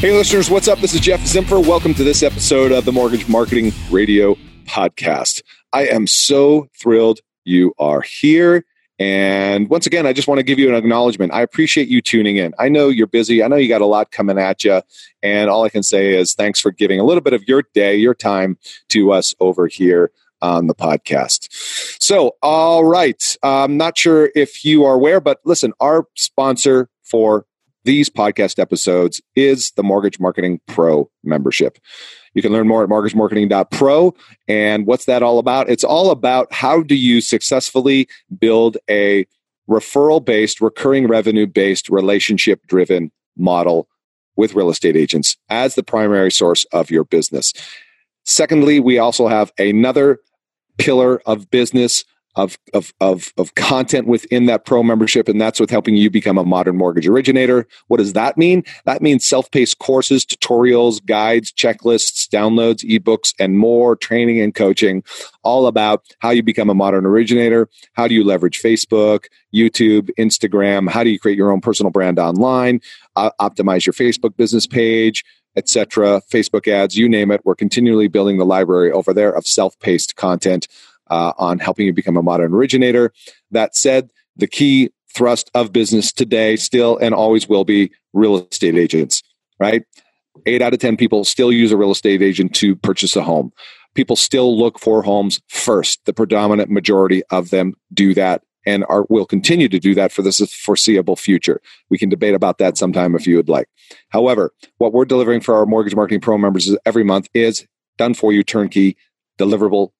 Hey, listeners, what's up? This is Jeff Zimfer. Welcome to this episode of the Mortgage Marketing Radio Podcast. I am so thrilled you are here. And once again, I just want to give you an acknowledgement. I appreciate you tuning in. I know you're busy. I know you got a lot coming at you. And all I can say is thanks for giving a little bit of your day, your time to us over here on the podcast. So, all right. I'm not sure if you are aware, but listen, our sponsor for these podcast episodes is the Mortgage Marketing Pro membership. You can learn more at mortgagemarketing.pro. And what's that all about? It's all about how do you successfully build a referral based, recurring revenue based, relationship driven model with real estate agents as the primary source of your business. Secondly, we also have another pillar of business of, of, of, of content within that pro membership, and that's with helping you become a modern mortgage originator. What does that mean? That means self paced courses, tutorials, guides, checklists, downloads, ebooks, and more training and coaching, all about how you become a modern originator. How do you leverage Facebook, YouTube, Instagram? How do you create your own personal brand online? Uh, optimize your Facebook business page etc facebook ads you name it we're continually building the library over there of self-paced content uh, on helping you become a modern originator. That said, the key thrust of business today still and always will be real estate agents, right? Eight out of 10 people still use a real estate agent to purchase a home. People still look for homes first. The predominant majority of them do that and are, will continue to do that for the foreseeable future. We can debate about that sometime if you would like. However, what we're delivering for our Mortgage Marketing Pro members every month is done for you turnkey, deliverable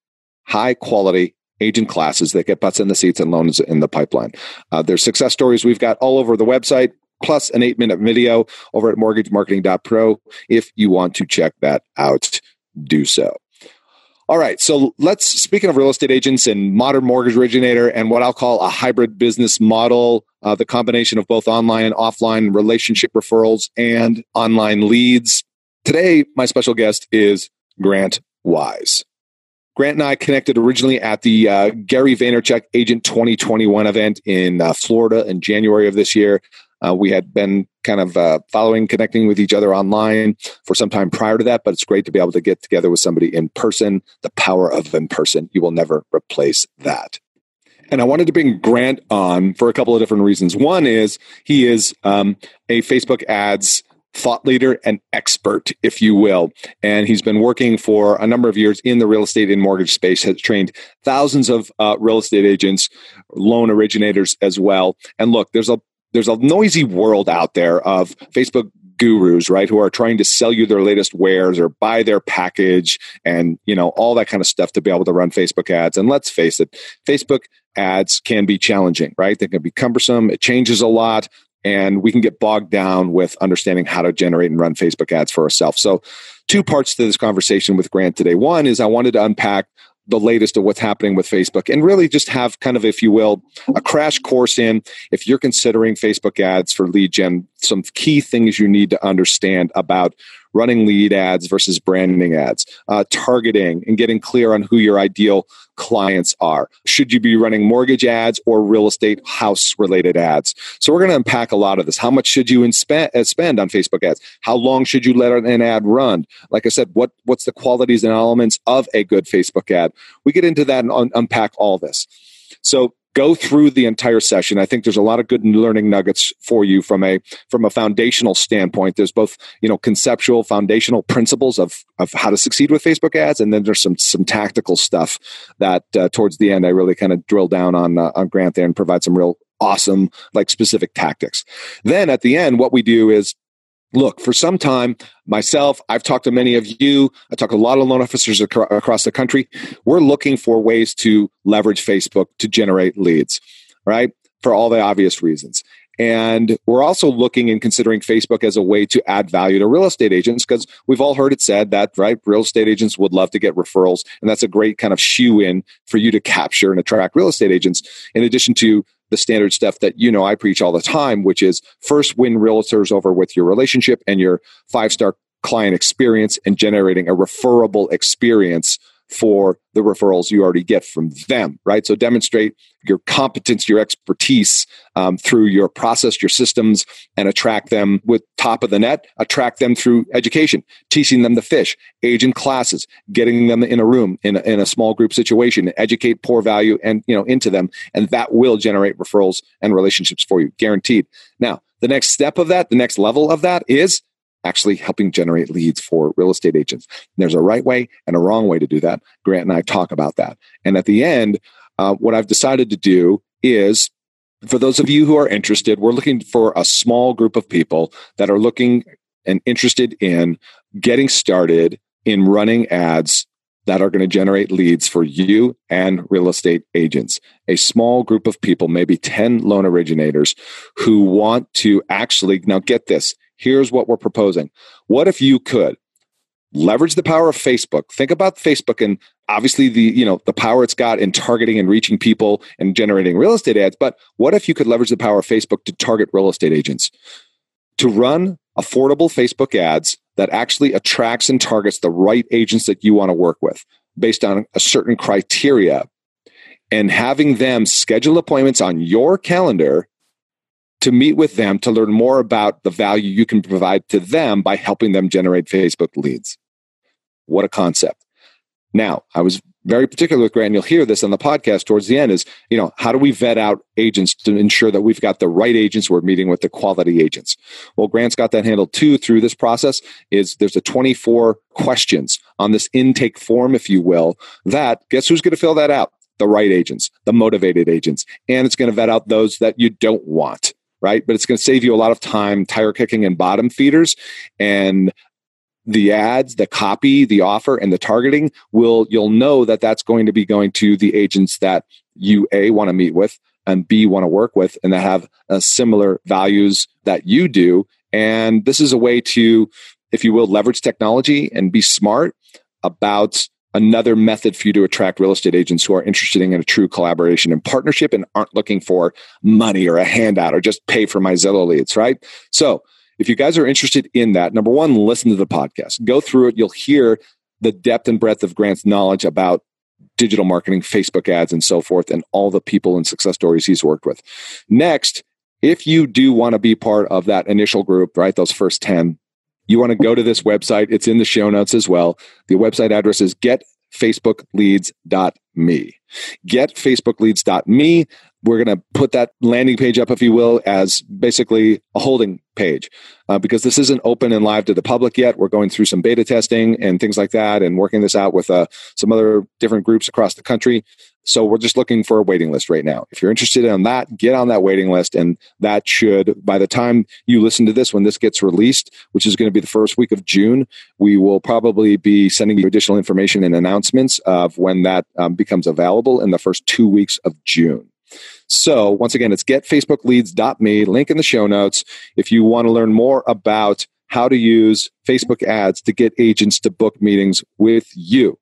high quality agent classes that get butts in the seats and loans in the pipeline. Uh, there's success stories we've got all over the website, plus an eight minute video over at mortgagemarketing.pro. If you want to check that out, do so. All right, so let's speaking of real estate agents and modern mortgage originator and what I'll call a hybrid business model, uh, the combination of both online and offline relationship referrals and online leads. Today, my special guest is Grant Wise. Grant and I connected originally at the uh, Gary Vaynerchuk Agent 2021 event in uh, Florida in January of this year. Uh, we had been kind of uh, following, connecting with each other online for some time prior to that, but it's great to be able to get together with somebody in person. The power of in person, you will never replace that. And I wanted to bring Grant on for a couple of different reasons. One is he is um, a Facebook ads thought leader and expert, if you will. And he's been working for a number of years in the real estate and mortgage space, has trained thousands of uh, real estate agents, loan originators as well. And look, there's a there's a noisy world out there of Facebook gurus, right, who are trying to sell you their latest wares or buy their package and, you know, all that kind of stuff to be able to run Facebook ads. And let's face it, Facebook ads can be challenging, right? They can be cumbersome. It changes a lot and we can get bogged down with understanding how to generate and run Facebook ads for ourselves. So, two parts to this conversation with Grant today. One is I wanted to unpack the latest of what's happening with Facebook and really just have kind of, if you will, a crash course in if you're considering Facebook ads for lead gen, some key things you need to understand about running lead ads versus branding ads, uh, targeting and getting clear on who your ideal clients are. Should you be running mortgage ads or real estate house related ads? So we're going to unpack a lot of this. How much should you spend, uh, spend on Facebook ads? How long should you let an ad run? Like I said, what, what's the qualities and elements of a good Facebook ad? We get into that and un- unpack all this. So go through the entire session. I think there's a lot of good learning nuggets for you from a from a foundational standpoint. There's both you know conceptual foundational principles of of how to succeed with facebook ads and then there's some some tactical stuff that uh, towards the end i really kind of drill down on uh, on grant there and provide some real awesome like specific tactics. Then at the end what we do is look, for some time, myself, I've talked to many of you, I talk to a lot of loan officers ac- across the country. We're looking for ways to leverage Facebook to generate leads, right? For all the obvious reasons. And we're also looking and considering Facebook as a way to add value to real estate agents because we've all heard it said that, right? Real estate agents would love to get referrals. And that's a great kind of shoo in for you to capture and attract real estate agents, in addition to the standard stuff that you know I preach all the time, which is first win realtors over with your relationship and your five star client experience and generating a referable experience for the referrals you already get from them, right? So demonstrate your competence, your expertise um, through your process, your systems, and attract them with top of the net. Attract them through education, teaching them to fish, agent classes, getting them in a room in a, in a small group situation, educate pour value and you know into them, and that will generate referrals and relationships for you, guaranteed. Now, the next step of that, the next level of that is actually helping generate leads for real estate agents. And there's a right way and a wrong way to do that. Grant and I talk about that. And at the end, uh, what I've decided to do is for those of you who are interested, we're looking for a small group of people that are looking and interested in getting started in running ads that are going to generate leads for you and real estate agents. A small group of people, maybe 10 loan originators who want to actually, now get this, here's what we're proposing. What if you could leverage the power of Facebook? Think about Facebook and obviously the, you know, the power it's got in targeting and reaching people and generating real estate ads, but what if you could leverage the power of Facebook to target real estate agents? To run affordable Facebook ads that actually attracts and targets the right agents that you want to work with based on a certain criteria and having them schedule appointments on your calendar to meet with them to learn more about the value you can provide to them by helping them generate Facebook leads. What a concept. Now, I was very particular with Grant, you'll hear this on the podcast towards the end is, you know, how do we vet out agents to ensure that we've got the right agents we're meeting with the quality agents? Well, Grant's got that handled too through this process is there's a 24 questions on this intake form, if you will, that guess who's going to fill that out? The right agents, the motivated agents, and it's going to vet out those that you don't want right? But it's going to save you a lot of time tire kicking and bottom feeders. And the ads, the copy, the offer, and the targeting will, you'll know that that's going to be going to the agents that you A, want to meet with, and B, want to work with, and that have uh, similar values that you do. And this is a way to, if you will, leverage technology and be smart about another method for you to attract real estate agents who are interested in a true collaboration and partnership and aren't looking for money or a handout or just pay for my Zillow leads, right? So if you guys are interested in that, number one, listen to the podcast. Go through it. You'll hear the depth and breadth of Grant's knowledge about digital marketing, Facebook ads, and so forth, and all the people and success stories he's worked with. Next, if you do want to be part of that initial group, right, those first 10, you want to go to this website. It's in the show notes as well. The website address is getfacebookleads.me. Getfacebookleads.me. We're going to put that landing page up, if you will, as basically a holding page uh, because this isn't open and live to the public yet. We're going through some beta testing and things like that and working this out with uh, some other different groups across the country. So we're just looking for a waiting list right now. If you're interested in that, get on that waiting list. And that should, by the time you listen to this, when this gets released, which is going to be the first week of June, we will probably be sending you additional information and announcements of when that um, becomes available in the first two weeks of June. So once again, it's getfacebookleads.me, link in the show notes. If you want to learn more about how to use Facebook ads to get agents to book meetings with you.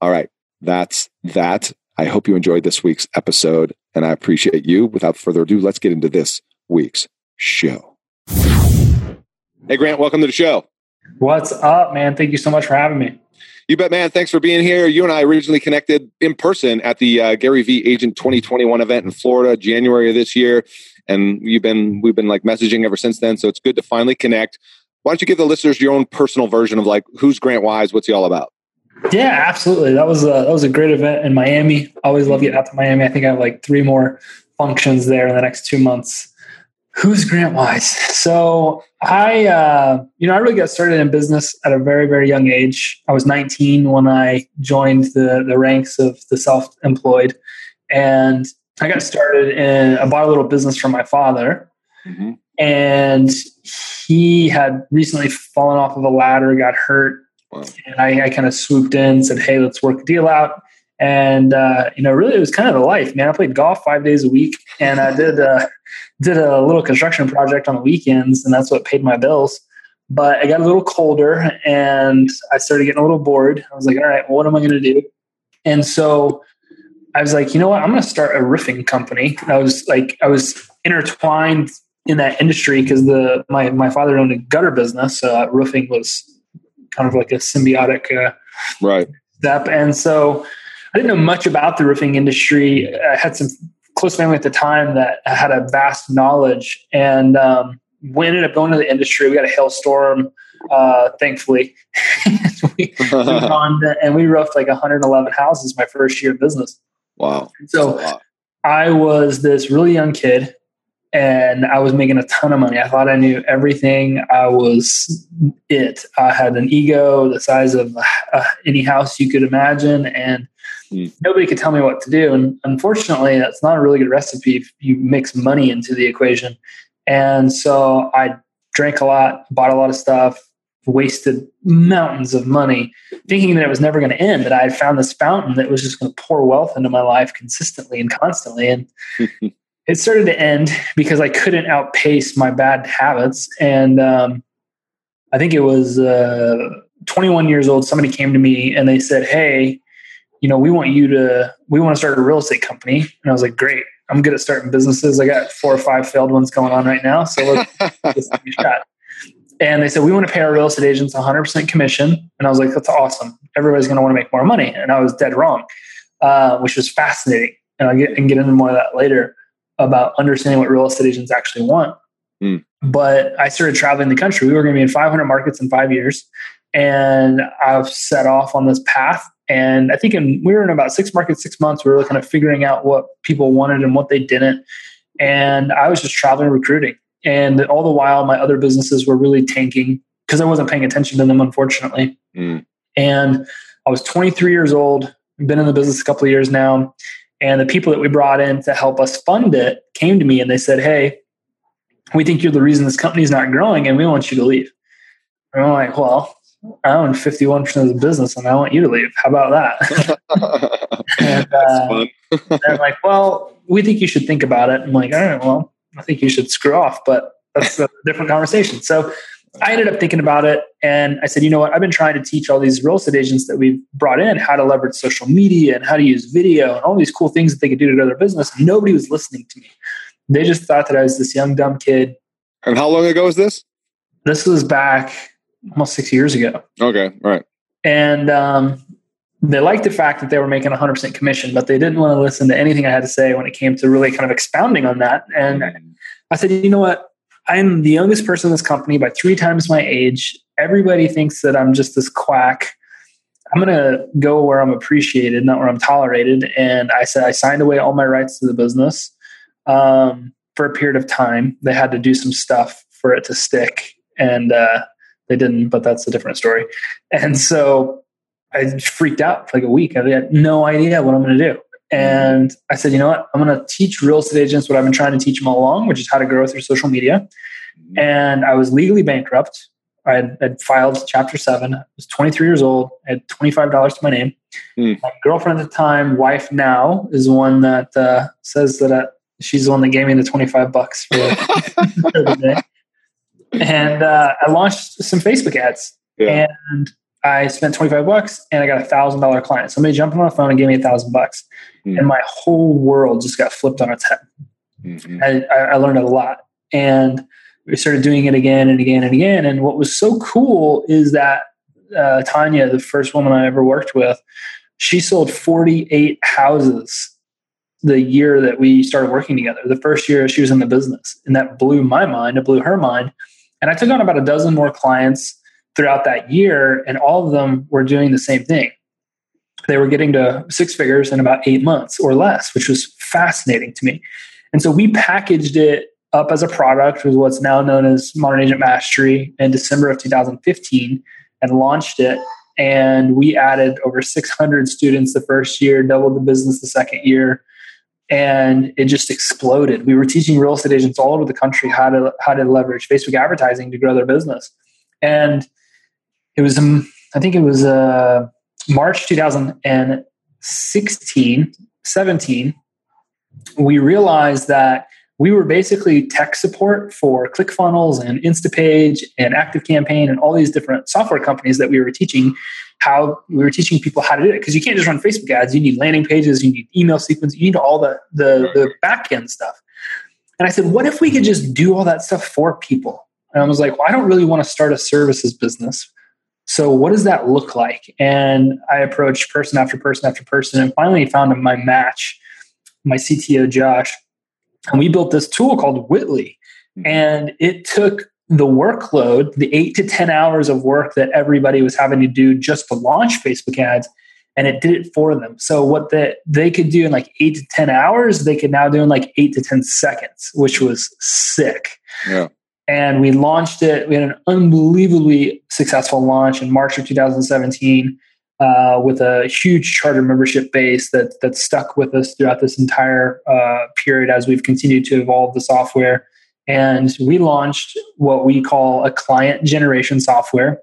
All right that's that. I hope you enjoyed this week's episode and I appreciate you. Without further ado, let's get into this week's show. Hey, Grant, welcome to the show. What's up, man? Thank you so much for having me. You bet, man. Thanks for being here. You and I originally connected in person at the uh, Gary V Agent 2021 event in Florida, January of this year, and you've been we've been like messaging ever since then. So it's good to finally connect. Why don't you give the listeners your own personal version of like who's Grant Wise? What's he all about? Yeah, absolutely. That was a that was a great event in Miami. Always love getting out to Miami. I think I have like three more functions there in the next two months. Who's Grant Wise? So I, uh, you know, I really got started in business at a very, very young age. I was 19 when I joined the the ranks of the self-employed, and I got started in. I bought a little business from my father, mm-hmm. and he had recently fallen off of a ladder, got hurt, wow. and I, I kind of swooped in, said, "Hey, let's work a deal out." And uh, you know, really, it was kind of the life, man. I played golf five days a week, and I did uh, did a little construction project on the weekends, and that's what paid my bills. But I got a little colder, and I started getting a little bored. I was like, "All right, well, what am I going to do?" And so I was like, "You know what? I'm going to start a roofing company." I was like, I was intertwined in that industry because the my my father owned a gutter business, so uh, roofing was kind of like a symbiotic uh, right step, and so I didn't know much about the roofing industry. I had some close family at the time that had a vast knowledge, and um, we ended up going to the industry. We got a hailstorm, uh, thankfully. we, we and we roofed like 111 houses my first year of business. Wow! So I was this really young kid, and I was making a ton of money. I thought I knew everything. I was it. I had an ego the size of uh, any house you could imagine, and Mm. Nobody could tell me what to do. And unfortunately, that's not a really good recipe if you mix money into the equation. And so I drank a lot, bought a lot of stuff, wasted mountains of money, thinking that it was never going to end, that I had found this fountain that was just going to pour wealth into my life consistently and constantly. And it started to end because I couldn't outpace my bad habits. And um, I think it was uh, 21 years old. Somebody came to me and they said, Hey, you know, we want you to, we want to start a real estate company. And I was like, great. I'm good at starting businesses. I got four or five failed ones going on right now. So let's, let's a shot. And they said, we want to pay our real estate agents 100% commission. And I was like, that's awesome. Everybody's going to want to make more money. And I was dead wrong, uh, which was fascinating. And I'll get, and get into more of that later about understanding what real estate agents actually want. Mm. But I started traveling the country. We were going to be in 500 markets in five years. And I've set off on this path and I think in, we were in about six markets, six months. We were kind of figuring out what people wanted and what they didn't. And I was just traveling recruiting. And all the while, my other businesses were really tanking because I wasn't paying attention to them, unfortunately. Mm. And I was 23 years old, been in the business a couple of years now. And the people that we brought in to help us fund it came to me and they said, Hey, we think you're the reason this company's not growing and we want you to leave. And I'm like, Well, I own 51% of the business and I want you to leave. How about that? and, uh, they're like, well, we think you should think about it. I'm like, all right, well, I think you should screw off, but that's a different conversation. So I ended up thinking about it and I said, you know what? I've been trying to teach all these real estate agents that we've brought in how to leverage social media and how to use video and all these cool things that they could do to grow their business. Nobody was listening to me. They just thought that I was this young, dumb kid. And how long ago was this? This was back almost six years ago. Okay, right. And um, they liked the fact that they were making 100% commission, but they didn't want to listen to anything I had to say when it came to really kind of expounding on that. And mm-hmm. I said, you know what? I'm the youngest person in this company by three times my age. Everybody thinks that I'm just this quack. I'm going to go where I'm appreciated, not where I'm tolerated. And I said, I signed away all my rights to the business um, for a period of time. They had to do some stuff for it to stick. And uh, they didn't, but that's a different story. And so I freaked out for like a week. I had no idea what I'm going to do. And I said, you know what? I'm going to teach real estate agents what I've been trying to teach them all along, which is how to grow through social media. And I was legally bankrupt. I had, filed Chapter 7. I was 23 years old. I had $25 to my name. Mm. My girlfriend at the time, wife now, is the one that uh, says that uh, she's the one that gave me the 25 bucks for, for the day and uh, I launched some Facebook ads. Yeah. And I spent 25 bucks and I got a thousand dollar client. Somebody jumped on the phone and gave me a thousand bucks. Mm. And my whole world just got flipped on its head. Mm-hmm. I, I learned a lot. And we started doing it again and again and again. And what was so cool is that uh, Tanya, the first woman I ever worked with, she sold 48 houses the year that we started working together, the first year she was in the business. And that blew my mind, it blew her mind. And I took on about a dozen more clients throughout that year, and all of them were doing the same thing. They were getting to six figures in about eight months or less, which was fascinating to me. And so we packaged it up as a product with what's now known as Modern Agent Mastery in December of 2015 and launched it. And we added over 600 students the first year, doubled the business the second year, and it just exploded. We were teaching real estate agents all over the country how to how to leverage Facebook advertising to grow their business. And it was, um, I think it was uh, March 2016, 17. We realized that we were basically tech support for ClickFunnels and Instapage and ActiveCampaign and all these different software companies that we were teaching how we were teaching people how to do it because you can't just run Facebook ads. You need landing pages, you need email sequence, you need all the the, the back end stuff. And I said, what if we could just do all that stuff for people? And I was like, well, I don't really want to start a services business. So what does that look like? And I approached person after person after person and finally found my match, my CTO Josh, and we built this tool called Whitley. Mm-hmm. And it took the workload, the eight to 10 hours of work that everybody was having to do just to launch Facebook ads, and it did it for them. So, what the, they could do in like eight to 10 hours, they could now do in like eight to 10 seconds, which was sick. Yeah. And we launched it. We had an unbelievably successful launch in March of 2017 uh, with a huge charter membership base that that stuck with us throughout this entire uh, period as we've continued to evolve the software. And we launched what we call a client generation software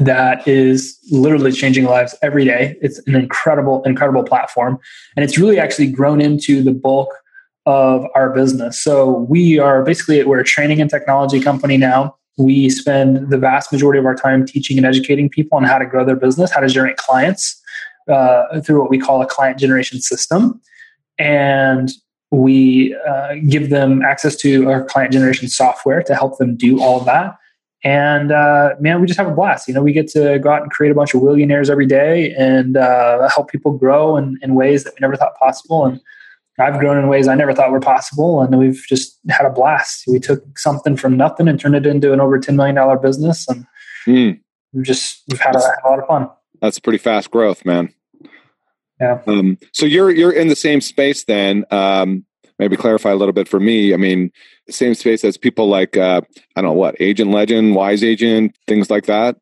that is literally changing lives every day. It's an incredible, incredible platform. And it's really actually grown into the bulk of our business. So we are basically, we're a training and technology company now. We spend the vast majority of our time teaching and educating people on how to grow their business, how to generate clients uh, through what we call a client generation system. And we uh, give them access to our client generation software to help them do all that. And uh, man, we just have a blast. You know, we get to go out and create a bunch of millionaires every day and uh, help people grow in, in ways that we never thought possible. And I've grown in ways I never thought were possible, and we've just had a blast. We took something from nothing and turned it into an over ten million dollar business, and mm. we've just we've had a, a, lot of fun. That's pretty fast growth, man. Yeah. Um, so you're you're in the same space then. Um, maybe clarify a little bit for me. I mean, same space as people like uh, I don't know what Agent Legend, Wise Agent, things like that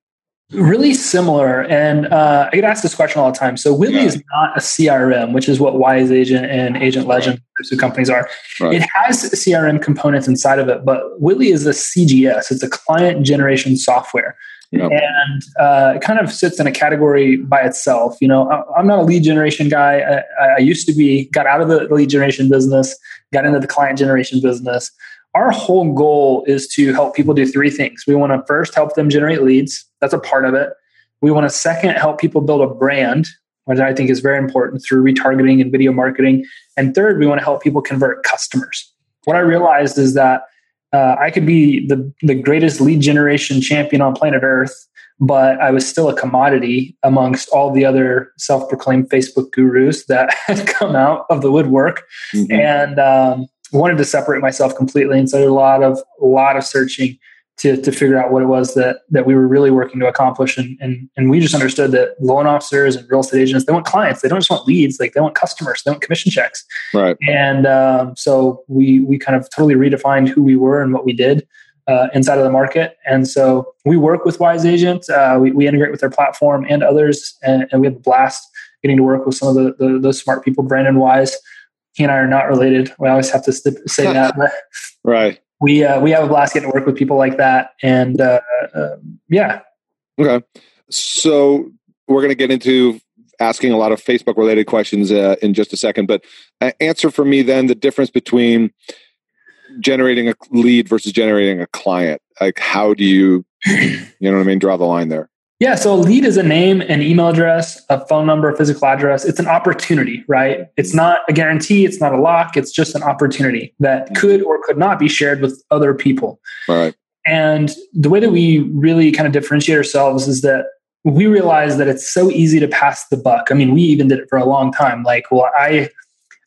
really similar and uh, i get asked this question all the time so whitley yeah. is not a crm which is what wise agent and agent legend right. two companies are right. it has crm components inside of it but whitley is a cgs it's a client generation software and uh, it kind of sits in a category by itself you know i'm not a lead generation guy I, I used to be got out of the lead generation business got into the client generation business our whole goal is to help people do three things. We want to first help them generate leads. That's a part of it. We want to second help people build a brand, which I think is very important through retargeting and video marketing. And third, we want to help people convert customers. What I realized is that uh, I could be the, the greatest lead generation champion on planet Earth, but I was still a commodity amongst all the other self proclaimed Facebook gurus that had come out of the woodwork. Mm-hmm. And um, wanted to separate myself completely, and so did a lot of a lot of searching to to figure out what it was that that we were really working to accomplish. And and and we just understood that loan officers and real estate agents they want clients. They don't just want leads. Like they want customers. They want commission checks. Right. And um, so we we kind of totally redefined who we were and what we did. Uh, inside of the market. And so we work with Wise Agent. Uh, we, we, integrate with their platform and others, and, and, we have a blast getting to work with some of the, the, those smart people. Brandon Wise, he and I are not related. We always have to say that. right. We uh, we have a blast getting to work with people like that, and uh, uh, yeah. Okay, so we're going to get into asking a lot of Facebook related questions uh, in just a second, but uh, answer for me then the difference between generating a lead versus generating a client. Like, how do you, you know what I mean, draw the line there? Yeah, so a lead is a name, an email address, a phone number, a physical address. It's an opportunity, right? It's not a guarantee, it's not a lock, it's just an opportunity that Mm-hmm. could or could not be shared with other people. Right. And the way that we really kind of differentiate ourselves is that we realize that it's so easy to pass the buck. I mean, we even did it for a long time. Like, well, I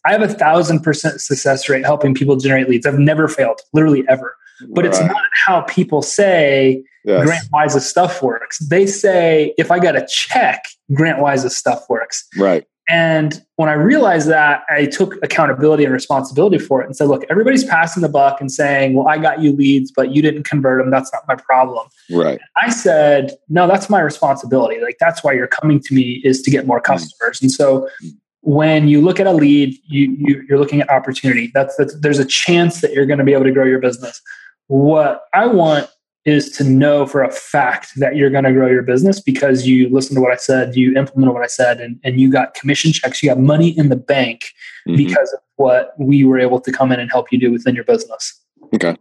I have a thousand percent success rate helping people generate leads. I've never failed, literally ever. But it's not how people say Yes. Grant Wise's stuff works. They say if I got a check, Grant Wise's stuff works. Right. And when I realized that, I took accountability and responsibility for it and said, look, everybody's passing the buck and saying, well, I got you leads, but you didn't convert them. That's not my problem. Right. I said, no, that's my responsibility. Like, that's why you're coming to me is to get more mm. customers. And so mm. when you look at a lead, you, you, you're looking at opportunity. That's, that's there's a chance that you're going to be able to grow your business. What I want is to know for a fact that you're going to grow your business because you listened to what I said, you implemented what I said, and, and you got commission checks, you got money in the bank Mhm. because of what we were able to come in and help you do within your business. Okay.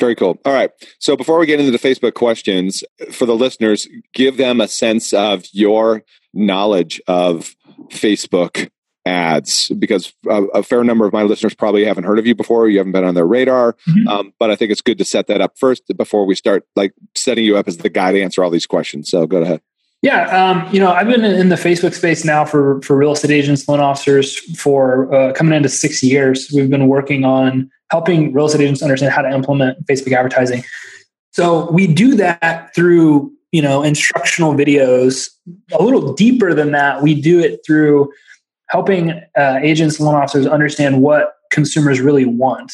Very cool. All right. So before we get into the Facebook questions, for the listeners, give them a sense of your knowledge of Facebook ads because a, a fair number of my listeners probably haven't heard of you before. You haven't been on their radar. Mhm. Um, but I think it's good to set that up first before we start like setting you up as the guy to answer all these questions. So go ahead. Yeah, um, you know, I've been in the Facebook space now for for real estate agents, loan officers for uh, coming into six years. We've been working on helping real estate agents understand how to implement Facebook advertising. So we do that through you know instructional videos. A little deeper than that, we do it through helping uh, agents and loan officers understand what consumers really want,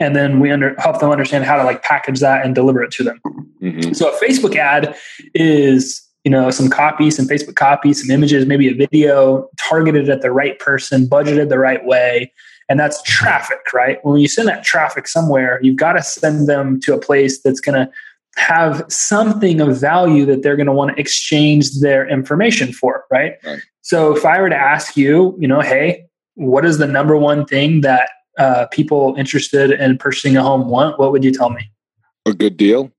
and then we under, help them understand how to like package that and deliver it to them. Mhm. So a Facebook ad is you know some copy, some Facebook copy, some images, maybe a video targeted at the right person, budgeted the right way, and that's traffic, right? When you send that traffic somewhere, you've got to send them to a place that's going to have something of value that they're going to want to exchange their information for, right? Right. So if I were to ask you, you know, hey, what is the number one thing that uh, people interested in purchasing a home want? What would you tell me? A good deal.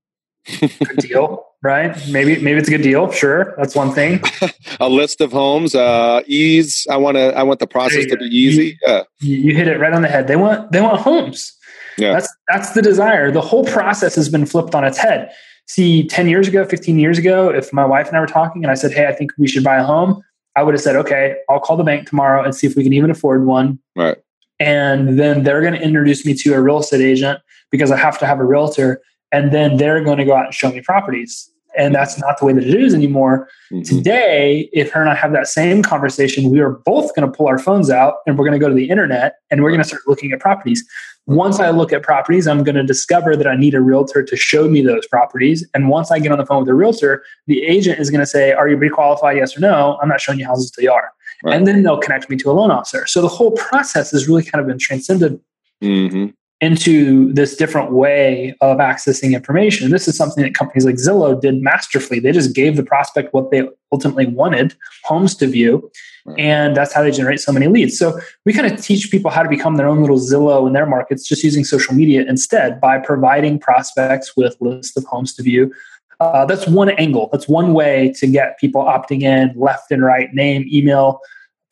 good deal, right? Maybe maybe it's a good deal. Sure, that's one thing. A list of homes. Uh, ease. I want to. I want the process to be easy. Yeah. You, you hit it right on the head. They want they want homes. Yeah. That's that's the desire. The whole process has been flipped on its head. See, ten years ago, fifteen years ago, if my wife and I were talking, and I said, "Hey, I think we should buy a home," I would have said, "Okay, I'll call the bank tomorrow and see if we can even afford one." Right. and then they're going to introduce me to a real estate agent because I have to have a realtor, and then they're going to go out and show me properties. And that's not the way that it is anymore. Mhm. Today, if her and I have that same conversation, we are both going to pull our phones out and we're going to go to the internet and we're going to start looking at properties. Once I look at properties, I'm going to discover that I need a realtor to show me those properties. And once I get on the phone with the realtor, the agent is going to say, Are you pre qualified? Yes or no? I'm not showing you houses till you are. Right. And then they'll connect me to a loan officer. So the whole process has really kind of been transcended Mhm. Into this different way of accessing information. And This is something that companies like Zillow did masterfully. They just gave the prospect what they ultimately wanted, homes to view, Right. and that's how they generate so many leads. So we kind of teach people how to become their own little Zillow in their markets just using social media instead by providing prospects with lists of homes to view. Uh, that's one angle. That's one way to get people opting in left and right, name, email,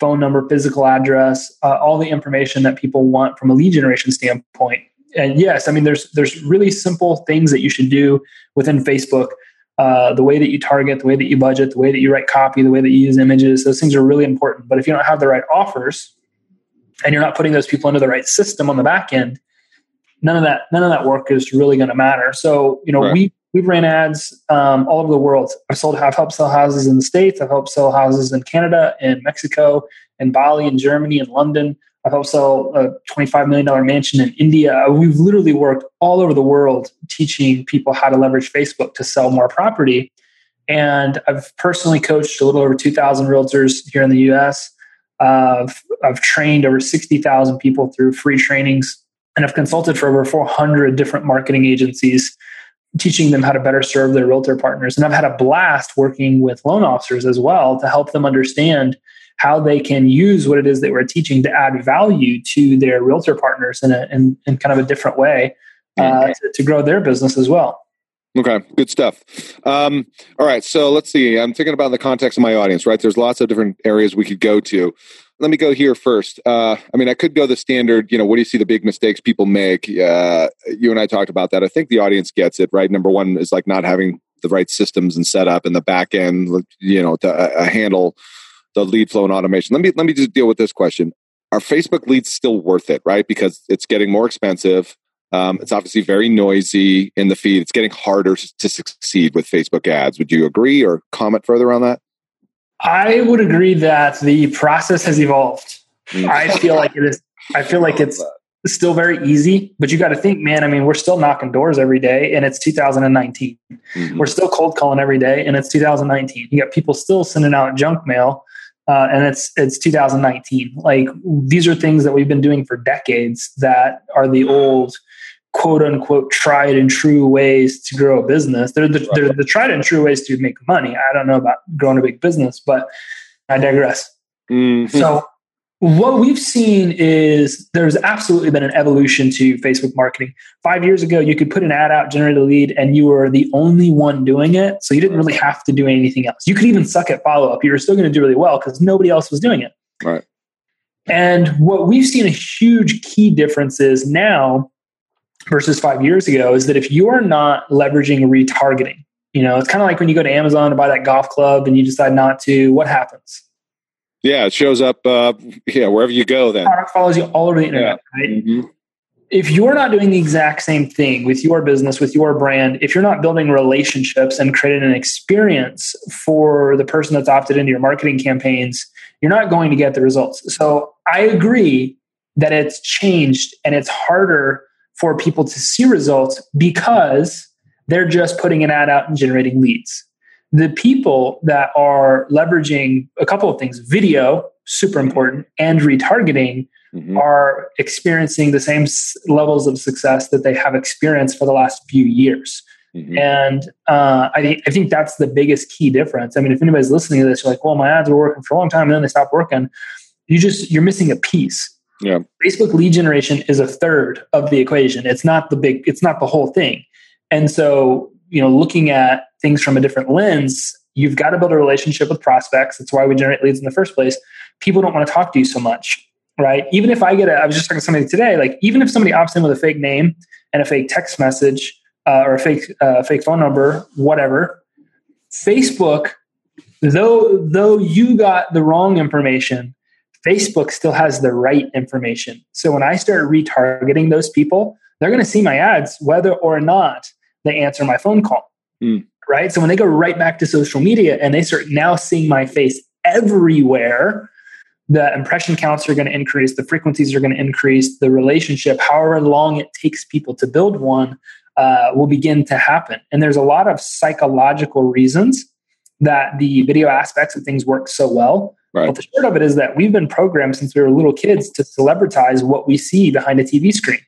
phone number, physical address, uh, all the information that people want from a lead generation standpoint. And yes, I mean there's there's really simple things that you should do within Facebook. Uh, the way that you target, the way that you budget, the way that you write copy, the way that you use images, those things are really important. But if you don't have the right offers and you're not putting those people into the right system on the back end, none of that none of that work is really going to matter. So you know Right. we we've ran ads um, all over the world. I've sold I've helped sell houses in the states. I've helped sell houses in Canada, in Mexico, in Bali, in Germany, in London. I've helped sell a $25 million mansion in India. We've literally worked all over the world teaching people how to leverage Facebook to sell more property. And I've personally coached a little over 2,000 realtors here in the US. Uh, I've, I've trained over 60,000 people through free trainings, and I've consulted for over 400 different marketing agencies, teaching them how to better serve their realtor partners. And I've had a blast working with loan officers as well to help them understand how they can use what it is that we're teaching to add value to their realtor partners in, a, in, in kind of a different way uh, Okay. to, to grow their business as well. Okay, good stuff. Um, all right, so let's see. I'm thinking about the context of my audience, right? There's lots of different areas we could go to. Let me go here first. Uh, I mean, I could go the standard, you know, what do you see the big mistakes people make? Uh, you and I talked about that. I think the audience gets it, right? Number one is like not having the right systems and setup in the back end, you know, to uh, handle the lead flow and automation. Let me let me just deal with this question. Are Facebook leads still worth it, right? Because it's getting more expensive um, it's obviously very noisy in the feed. It's getting harder to succeed with Facebook ads. Would you agree or comment further on that? I would agree that the process has evolved. Mm. I feel like it is. I feel like it's still very easy, but you got to think, man. I mean, we're still knocking doors every day, and it's 2019. Mm-hmm. We're still cold calling every day, and it's 2019. You got people still sending out junk mail, uh, and it's it's 2019. Like these are things that we've been doing for decades that are the old quote unquote tried and true ways to grow a business. They're the, they're the tried and true ways to make money. I don't know about growing a big business, but I digress. Mm-hmm. So, what we've seen is there's absolutely been an evolution to Facebook marketing. Five years ago, you could put an ad out, generate a lead, and you were the only one doing it. So you didn't really have to do anything else. You could even suck at follow up. You were still going to do really well because nobody else was doing it. Right. And what we've seen a huge key difference is now versus five years ago is that if you are not leveraging retargeting, you know, it's kind of like when you go to Amazon to buy that golf club and you decide not to, what happens? Yeah, it shows up, uh, yeah, wherever you go then. Product follows you all over the internet, yeah. right? Mm-hmm. If you're not doing the exact same thing with your business, with your brand, if you're not building relationships and creating an experience for the person that's opted into your marketing campaigns, you're not going to get the results. So I agree that it's changed and it's harder for people to see results because they're just putting an ad out and generating leads. The people that are leveraging a couple of things video, super important, and retargeting mm-hmm. are experiencing the same levels of success that they have experienced for the last few years. Mm-hmm. And uh, I, think, I think that's the biggest key difference. I mean, if anybody's listening to this, you're like, well, my ads were working for a long time and then they stopped working. You just, you're missing a piece yeah. Facebook lead generation is a third of the equation. It's not the big, it's not the whole thing. And so, you know, looking at things from a different lens, you've got to build a relationship with prospects. That's why we generate leads in the first place. People don't want to talk to you so much, right? Even if I get a, I was just talking to somebody today, like even if somebody opts in with a fake name and a fake text message uh, or a fake, uh, fake phone number, whatever, Facebook, though, though you got the wrong information, Facebook still has the right information. So when I start retargeting those people, they're going to see my ads whether or not they answer my phone call. Mm. Right. So when they go right back to social media and they start now seeing my face everywhere, the impression counts are going to increase, the frequencies are going to increase, the relationship, however long it takes people to build one, uh, will begin to happen. And there's a lot of psychological reasons that the video aspects of things work so well. Right. But the short of it is that we've been programmed since we were little kids to celebritize what we see behind a TV screen.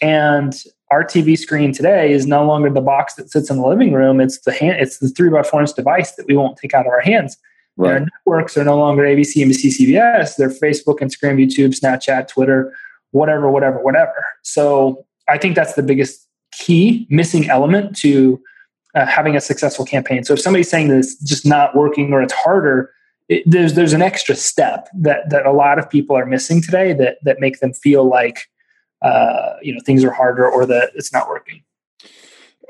And our TV screen today is no longer the box that sits in the living room. It's the hand, it's the three by four inch device that we won't take out of our hands. Right. Their networks are no longer ABC, NBC, CBS. They're Facebook, Instagram, YouTube, Snapchat, Twitter, whatever, whatever, whatever. So I think that's the biggest key missing element to uh, having a successful campaign. So if somebody's saying that it's just not working or it's harder, it, there's there's an extra step that that a lot of people are missing today that that make them feel like uh, you know things are harder or that it's not working.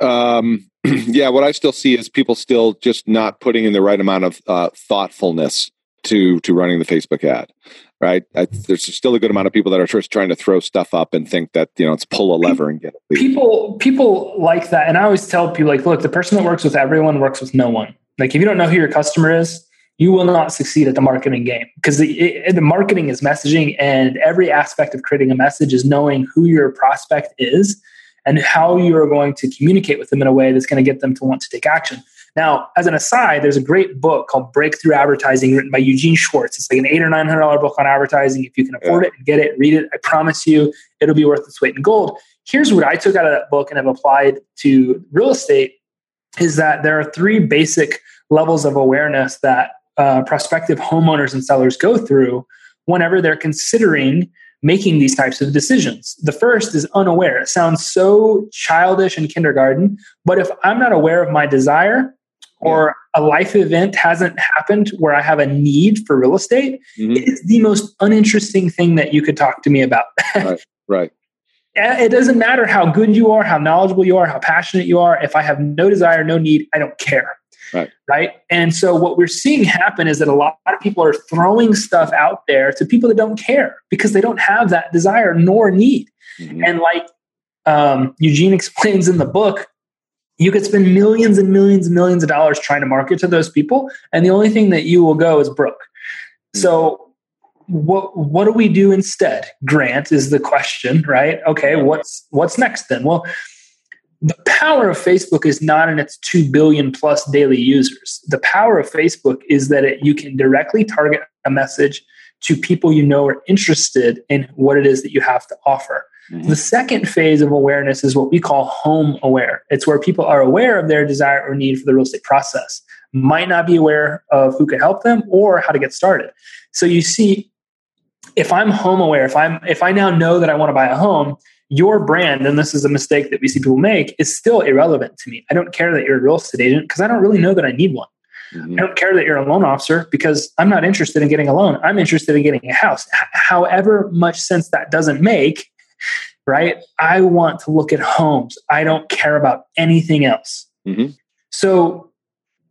Um, yeah, what I still see is people still just not putting in the right amount of uh, thoughtfulness to to running the Facebook ad. Right, I, there's still a good amount of people that are just trying to throw stuff up and think that you know it's pull a lever and get it. People people like that, and I always tell people like, look, the person that works with everyone works with no one. Like, if you don't know who your customer is, you will not succeed at the marketing game. Because the, the marketing is messaging and every aspect of creating a message is knowing who your prospect is and how you are going to communicate with them in a way that's going to get them to want to take action. Now as an aside there's a great book called breakthrough advertising written by eugene schwartz. It's like an eight or nine hundred dollar book on advertising. If you can afford yeah. it and get it read it. I promise you it'll be worth its weight in gold. Here's what i took out of that book and have applied to real estate is that there are three basic levels of awareness that uh, prospective homeowners and sellers go through whenever they're considering making these types of decisions. The first is unaware. It sounds so childish in kindergarten, but if I'm not aware of my desire or a life event hasn't happened where I have a need for real estate, mm-hmm. it is the most uninteresting thing that you could talk to me about. right, right. It doesn't matter how good you are, how knowledgeable you are, how passionate you are. If I have no desire, no need, I don't care. Right. Right. And so what we're seeing happen is that a lot of people are throwing stuff out there to people that don't care because they don't have that desire nor need. Mm-hmm. And like um, Eugene explains in the book, you could spend millions and millions and millions of dollars trying to market to those people, and the only thing that you will go is broke. Mm-hmm. So what what do we do instead? Grant is the question, right? Okay, what's what's next then? Well, the power of Facebook is not in its 2 billion plus daily users. The power of Facebook is that it, you can directly target a message to people you know are interested in what it is that you have to offer. Mm-hmm. The second phase of awareness is what we call home aware. It's where people are aware of their desire or need for the real estate process, might not be aware of who can help them or how to get started. So you see, if I'm home aware, if I'm if I now know that I want to buy a home, your brand, and this is a mistake that we see people make, is still irrelevant to me. I don't care that you're a real estate agent because I don't really know that I need one. Mm-hmm. I don't care that you're a loan officer because I'm not interested in getting a loan. I'm interested in getting a house. H- however much sense that doesn't make, right? I want to look at homes. I don't care about anything else. Mm-hmm. So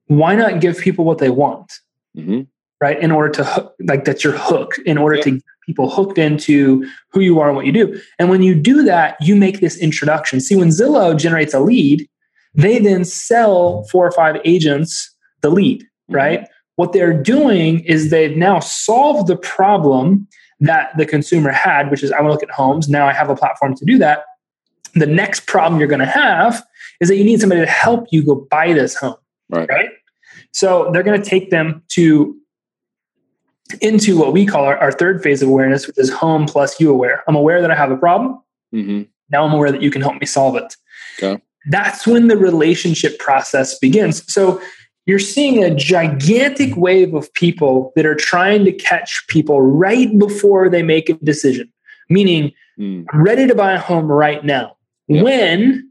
why not give people what they want? Mm-hmm. Right. In order to, hook, like, that's your hook, in order yeah. to people hooked into who you are and what you do. And when you do that, you make this introduction. See, when Zillow generates a lead, they then sell four or five agents the lead, mm-hmm. right? What they're doing is they've now solved the problem that the consumer had, which is I want to look at homes. Now I have a platform to do that. The next problem you're going to have is that you need somebody to help you go buy this home, right? right? So they're going to take them to into what we call our, our, third phase of awareness, which is home plus you aware. I'm aware that I have a problem. Mm-hmm. Now I'm aware that you can help me solve it. Okay. That's when the relationship process begins. So you're seeing a gigantic wave of people that are trying to catch people right before they make a decision, meaning mm. ready to buy a home right now. Yep. When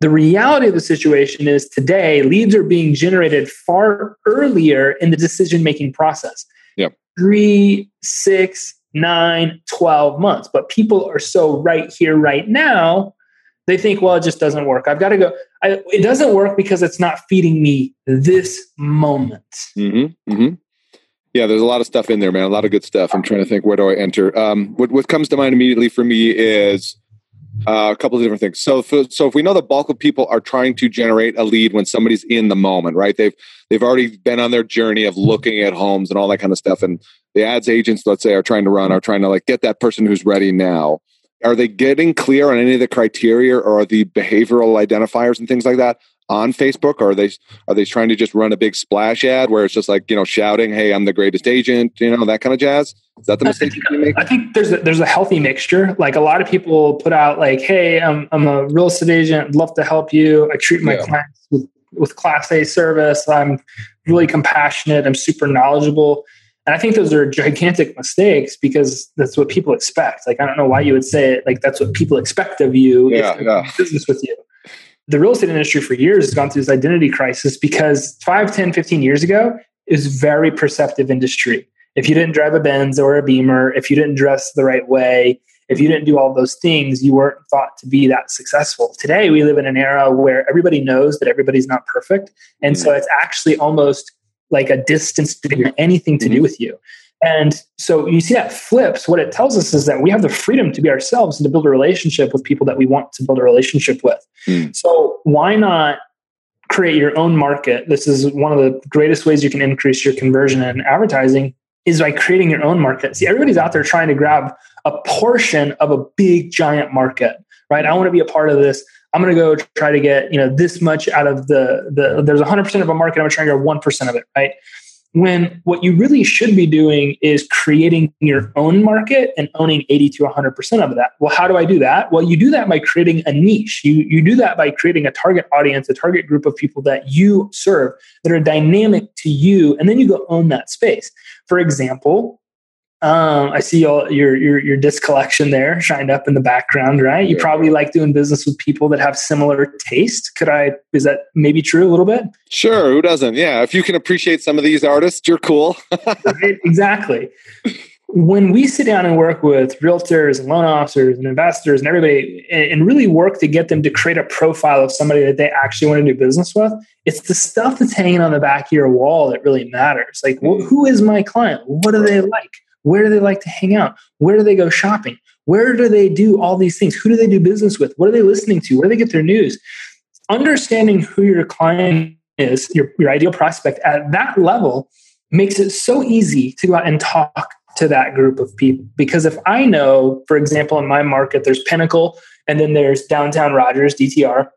the reality of the situation is today, leads are being generated far earlier in the decision making process three, six, nine, 12 months. But people are so right here, right now, they think, well, it just doesn't work. I've got to go. I, it doesn't work because it's not feeding me this moment. Mm-hmm, mm-hmm. Yeah, there's a lot of stuff in there, man. A lot of good stuff. I'm trying to think where do I enter. Um, what what comes to mind immediately for me is uh, a couple of different things. So, so if we know the bulk of people are trying to generate a lead when somebody's in the moment, right? They've they've already been on their journey of looking at homes and all that kind of stuff, and the ads agents, let's say, are trying to run, are trying to like get that person who's ready now. Are they getting clear on any of the criteria or the behavioral identifiers and things like that on Facebook? Or are they are they trying to just run a big splash ad where it's just like you know shouting, "Hey, I'm the greatest agent," you know that kind of jazz? Is that the mistake you make? I think there's a, there's a healthy mixture. Like a lot of people put out like, "Hey, I'm I'm a real estate agent. I'd love to help you. I treat my yeah. clients with, with Class A service. I'm really compassionate. I'm super knowledgeable." And I think those are gigantic mistakes because that's what people expect. Like, I don't know why you would say it. Like, that's what people expect of you. Yeah, yeah. Business with you the real estate industry for years has gone through this identity crisis because 5 10 15 years ago it was very perceptive industry if you didn't drive a benz or a beamer if you didn't dress the right way if you didn't do all those things you weren't thought to be that successful today we live in an era where everybody knows that everybody's not perfect and mm-hmm. so it's actually almost like a distance to anything to mm-hmm. do with you and so you see that flips. What it tells us is that we have the freedom to be ourselves and to build a relationship with people that we want to build a relationship with. Mm. So why not create your own market? This is one of the greatest ways you can increase your conversion in advertising is by creating your own market. See, everybody's out there trying to grab a portion of a big giant market, right? I want to be a part of this. I'm going to go try to get, you know, this much out of the the there's 100% of a market I'm going to try to get 1% of it, right? When what you really should be doing is creating your own market and owning 80 to 100% of that. Well, how do I do that? Well, you do that by creating a niche. You, you do that by creating a target audience, a target group of people that you serve that are dynamic to you, and then you go own that space. For example, Um, I see all your, your your disc collection there shined up in the background, right? You Yeah. probably like doing business with people that have similar taste. Could I? Is that maybe true a little bit? Sure, who doesn't? Yeah, if you can appreciate some of these artists, you're cool. Right? exactly. When we sit down and work with realtors and loan officers and investors and everybody and, really work to get them to create a profile of somebody that they actually want to do business with, it's the stuff that's hanging on the back of your wall that really matters. Like, wh- who is my client? What do they like? Where do they like to hang out? Where do they go shopping? Where do they do all these things? Who do they do business with? What are they listening to? Where do they get their news? Understanding who your client is, your, your ideal prospect at that level makes it so easy to go out and talk to that group of people. Because if I know, for example, in my market, there's Pinnacle and then there's downtown Rogers, DTR.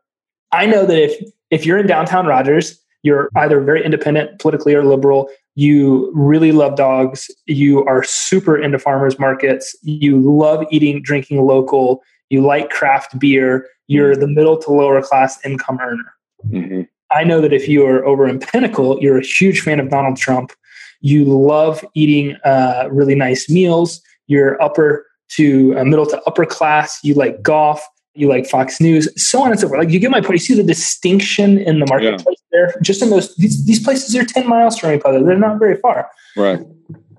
I know that if if you're in downtown Rogers, you're either very independent, politically or liberal, you really love dogs, you are super into farmers markets, you love eating, drinking local, you like craft beer, you're the middle to lower class income earner. Mhm. I know that if you are over in Pinnacle, you're a huge fan of Donald Trump. You love eating uh, really nice meals. You're upper to uh, middle to upper class. You like golf. You like Fox News, so on and so forth. Like you get my point. You see the distinction in the marketplace there. Just in those these, these places are ten miles from each other. They're not very far. Right.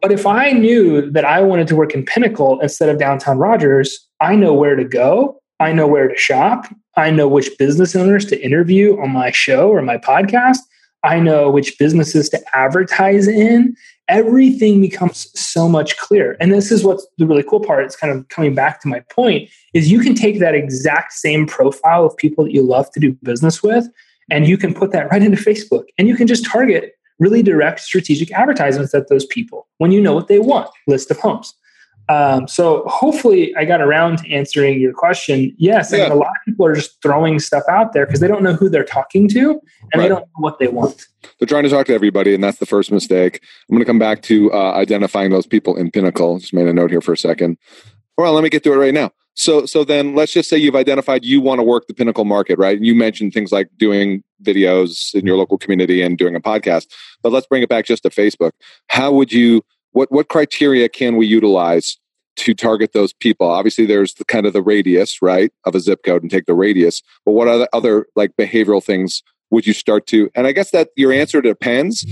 But if I knew that I wanted to work in Pinnacle instead of downtown Rogers, I know where to go. I know where to shop. I know which business owners to interview on my show or my podcast. I know which businesses to advertise in. Everything becomes so much clearer. And this is what's the really cool part. It's kind of coming back to my point is you can take that exact same profile of people that you love to do business with and you can put that right into Facebook and you can just target really direct strategic advertisements at those people when you know what they want list of homes um, so hopefully i got around to answering your question yes I mean, a lot of people are just throwing stuff out there because they don't know who they're talking to and Right. they don't know what they want They're trying to talk to everybody, and that's the first mistake. I'm going to come back to uh, identifying those people in Pinnacle. Just made a note here for a second. Well, let me get to it right now. So, so then let's just say you've identified you want to work the Pinnacle market, right? And you mentioned things like doing videos in your local community and doing a podcast. But let's bring it back just to Facebook. How would you? What what criteria can we utilize to target those people? Obviously, there's the kind of the radius, right, of a zip code, and take the radius. But what other other like behavioral things would you start to and i guess that your answer depends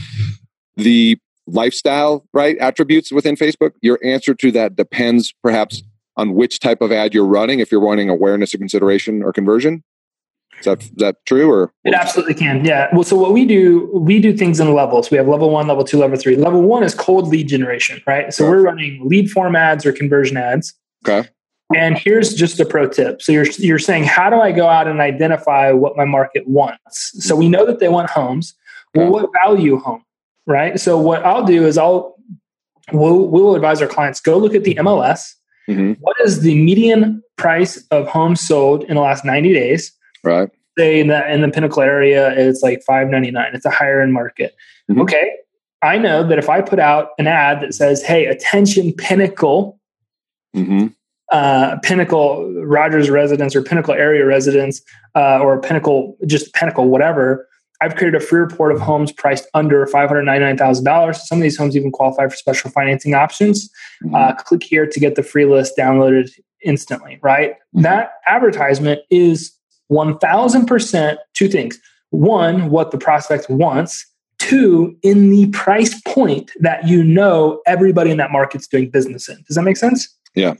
the lifestyle right attributes within facebook your answer to that depends perhaps on which type of ad you're running if you're running awareness or consideration or conversion is that, is that true or It absolutely can. Yeah. Well, so what we do, we do things in levels. We have level one, level two, level three. Level one is cold lead generation, right? So Okay. we're running lead form ads or conversion ads. okay And here's just a pro tip. So you're you're saying, how do I go out and identify what my market wants? So we know that they want homes. Well, what value home, right? So what I'll do is I'll we'll, we'll advise our clients go look at the MLS. hmm What is the median price of homes sold in the last 90 days? Right. Say in the in the pinnacle area it's like 599 it's a higher end market. Mhm. okay. I know that if i put out an ad that says hey attention pinnacle hmm uh, pinnacle rogers residents or pinnacle area residents uh, or pinnacle just pinnacle whatever i've created a free report of homes priced under $599000 some of these homes even qualify for special financing options. Uh, click here to get the free list downloaded instantly, right? Mhm. That advertisement is 1000% two things. One, what the prospect wants. Two, in the price point that you know everybody in that market's doing business in. Does that make sense? Yeah.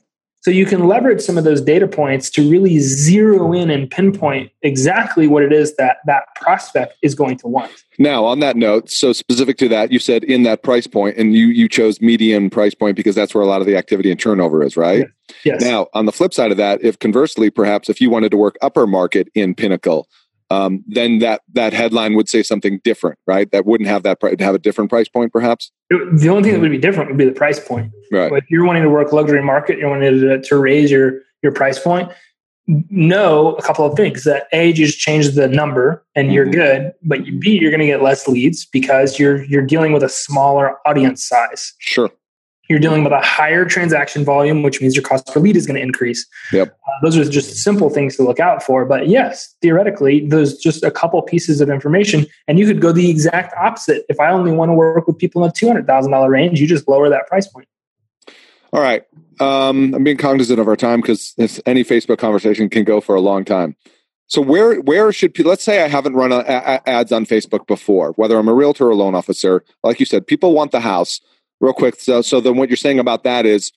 So you can leverage some of those data points to really zero in and pinpoint exactly what it is that that prospect is going to want. Now, on that note, so specific to that, you said in that price point, and you you chose median price point because that's where a lot of the activity and turnover is, right? Yes. Now, on the flip side of that, if conversely, perhaps if you wanted to work upper market in Pinnacle, um, then that that headline would say something different, right? That wouldn't have that pri- have a different price point, perhaps. It- the only thing that would be different would be the price point. Right. But if you're wanting to work luxury market, you're wanting to, to raise your your price point. Know a couple of things. That a, you just change the number and you're Mhm. good. But you- b, you're going to get less leads because you're you're dealing with a smaller audience size. Sure. You're dealing with a higher transaction volume, which means your cost per lead is going to increase. Yep. Uh, those are just simple things to look out for. But yes, theoretically, those just a couple pieces of information, and you could go the exact opposite. If I only want to work with people in the two hundred thousand dollar range, you just lower that price point. All right. Um, I'm being cognizant of our time because any Facebook conversation can go for a long time. So where where should people let's say I haven't run ads on Facebook before, whether I'm a realtor or a loan officer. Like you said, people want the house. Real quick, so so then what you're saying about that is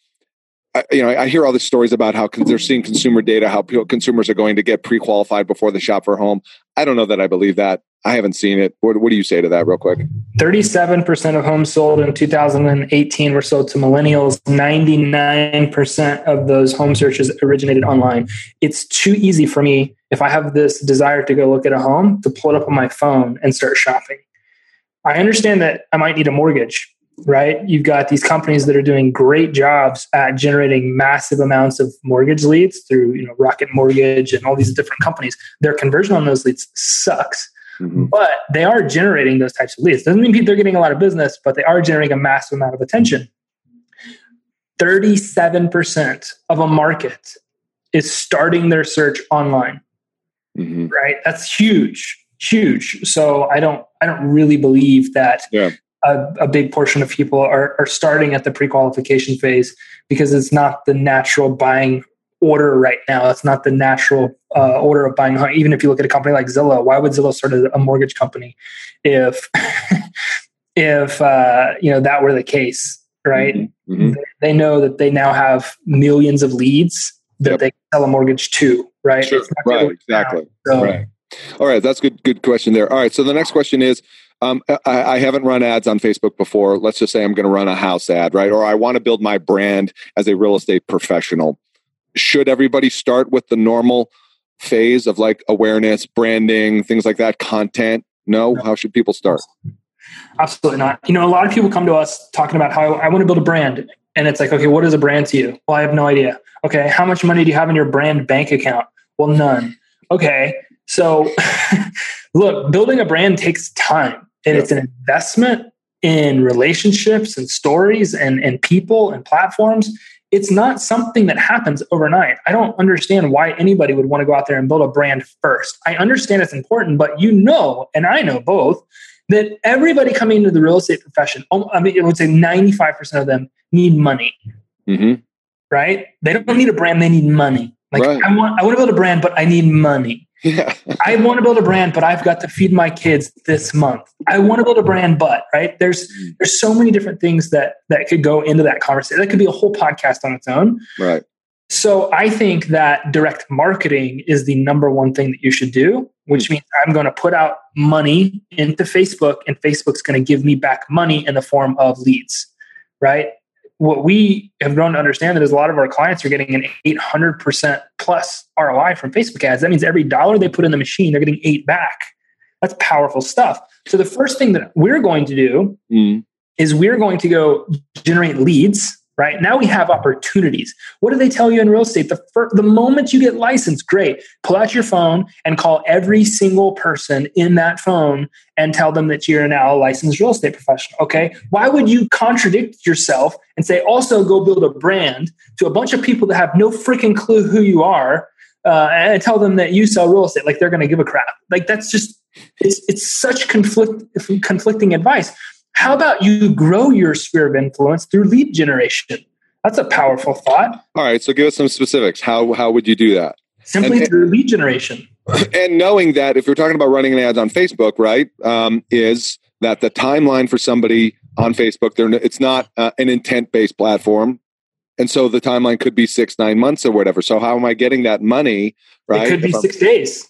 I, you know, I hear all these stories about how they're seeing consumer data, how consumers are going to get pre-qualified before they shop for a home. I don't know that I believe that. I haven't seen it. What, what do you say to that, real quick? 37% of homes sold in 2018 were sold to millennials. 99% of those home searches originated online. It's too easy for me, if I have this desire to go look at a home, to pull it up on my phone and start shopping. I understand that I might need a mortgage right? You've got these companies that are doing great jobs at generating massive amounts of mortgage leads through, you know, Rocket Mortgage and all these different companies. Their conversion on those leads sucks. Mm-hmm. But they are generating those types of leads. Doesn't mean they're getting a lot of business, but they are generating a massive amount of attention. 37% of a market is starting their search online. Mm-hmm. Right? That's huge huge so i don't i don't really believe that yeah a, a, big portion of people are, are starting at the pre-qualification phase because it's not the natural buying order right now. It's not the natural uh, order of buying. Even if you look at a company like Zillow, why would Zillow start a, mortgage company if if uh, you know that were the case, right? Mm-hmm. mm-hmm. They, know that they now have millions of leads that yep. they can sell a mortgage to, right? Sure. Right. Exactly. So, right. All right. That's good. Good question there. All right. So the next question is um, I, I, haven't run ads on Facebook before. Let's just say I'm going to run a house ad, right? Or I want to build my brand as a real estate professional. Should everybody start with the normal phase of like awareness, branding, things like that, content? No? How should people start? Absolutely not. You know, a lot of people come to us talking about how I want to build a brand. And it's like, okay, what is a brand to you? Well, I have no idea. Okay, how much money do you have in your brand bank account? Well, none. Okay, so look, building a brand takes time and it's an investment in relationships and stories and, and people and platforms it's not something that happens overnight. I don't understand why anybody would want to go out there and build a brand first. I understand it's important, but you know, and I know both, that everybody coming into the real estate profession, um, I mean, I would say 95% of them need money. Mm-hmm. Right? They don't need a brand, they need money. Like right. I want I want to build a brand, but I need money. Yeah. I want to build a brand, but I've got to feed my kids this month. I want to build a brand, but right there's there's so many different things that that could go into that conversation. That could be a whole podcast on its own. Right. So I think that direct marketing is the number one thing that you should do, which mm means I'm going to put out money into Facebook, and Facebook's going to give me back money in the form of leads. Right what we have grown to understand that is a lot of our clients are getting an 800% plus ROI from Facebook ads. That means every dollar they put in the machine, they're getting eight back. That's powerful stuff. So the first thing that we're going to do mm. is we're going to go generate leads right? Now we have opportunities. What do they tell you in real estate? The, fir- the moment you get licensed, great. Pull out your phone and call every single person in that phone and tell them that you're now a licensed real estate professional. Okay. Why would you contradict yourself and say, also go build a brand to a bunch of people that have no freaking clue who you are uh, and tell them that you sell real estate? Like they're going to give a crap. Like that's just, it's, it's such conflict, conflicting advice. How about you grow your sphere of influence through lead generation? That's a powerful thought. All right, so give us some specifics. How how would you do that? Simply and, through lead generation. And knowing that if you're talking about running an ads on Facebook, right, um, is that the timeline for somebody on Facebook, they're, it's not uh, an intent based platform. And so the timeline could be six, nine months or whatever. So how am I getting that money? Right. It could be six days.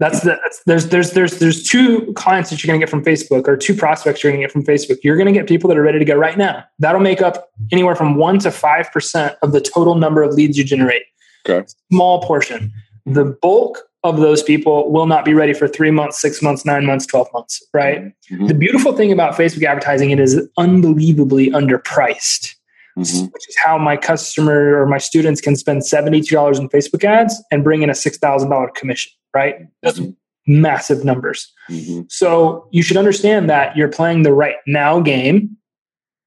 That's the that's, there's there's there's there's two clients that you're going to get from Facebook or two prospects you're going to get from Facebook. You're going to get people that are ready to go right now. That'll make up anywhere from one to five percent of the total number of leads you generate. Okay, small portion. The bulk of those people will not be ready for three months, six months, nine months, twelve months. Right. Mm-hmm. The beautiful thing about Facebook advertising it is unbelievably underpriced. Mm-hmm. which is how my customer or my students can spend $72 in Facebook ads and bring in a $6,000 commission right? That's mm-hmm. massive numbers. Mm-hmm. So you should understand that you're playing the right now game,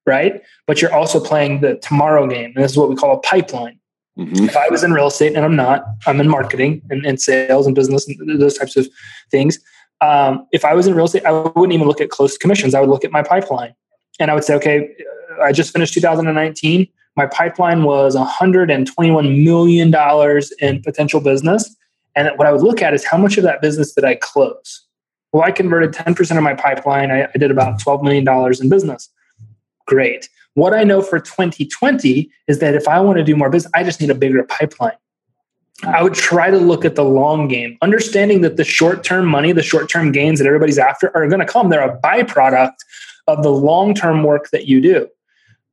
right? But you're also playing the tomorrow game. And this is what we call a pipeline. Mm-hmm. If I was in real estate and I'm not, I'm in marketing and, and sales and business and those types of things. Um, if I was in real estate, I wouldn't even look at close commissions. I would look at my pipeline and I would say, okay, I just finished 2019 my pipeline was 121 million dollars in potential business. And what I would look at is how much of that business did I close? Well, I converted 10% of my pipeline. I, I did about $12 million in business. Great. What I know for 2020 is that if I want to do more business, I just need a bigger pipeline. I would try to look at the long game, understanding that the short term money, the short term gains that everybody's after are going to come. They're a byproduct of the long term work that you do.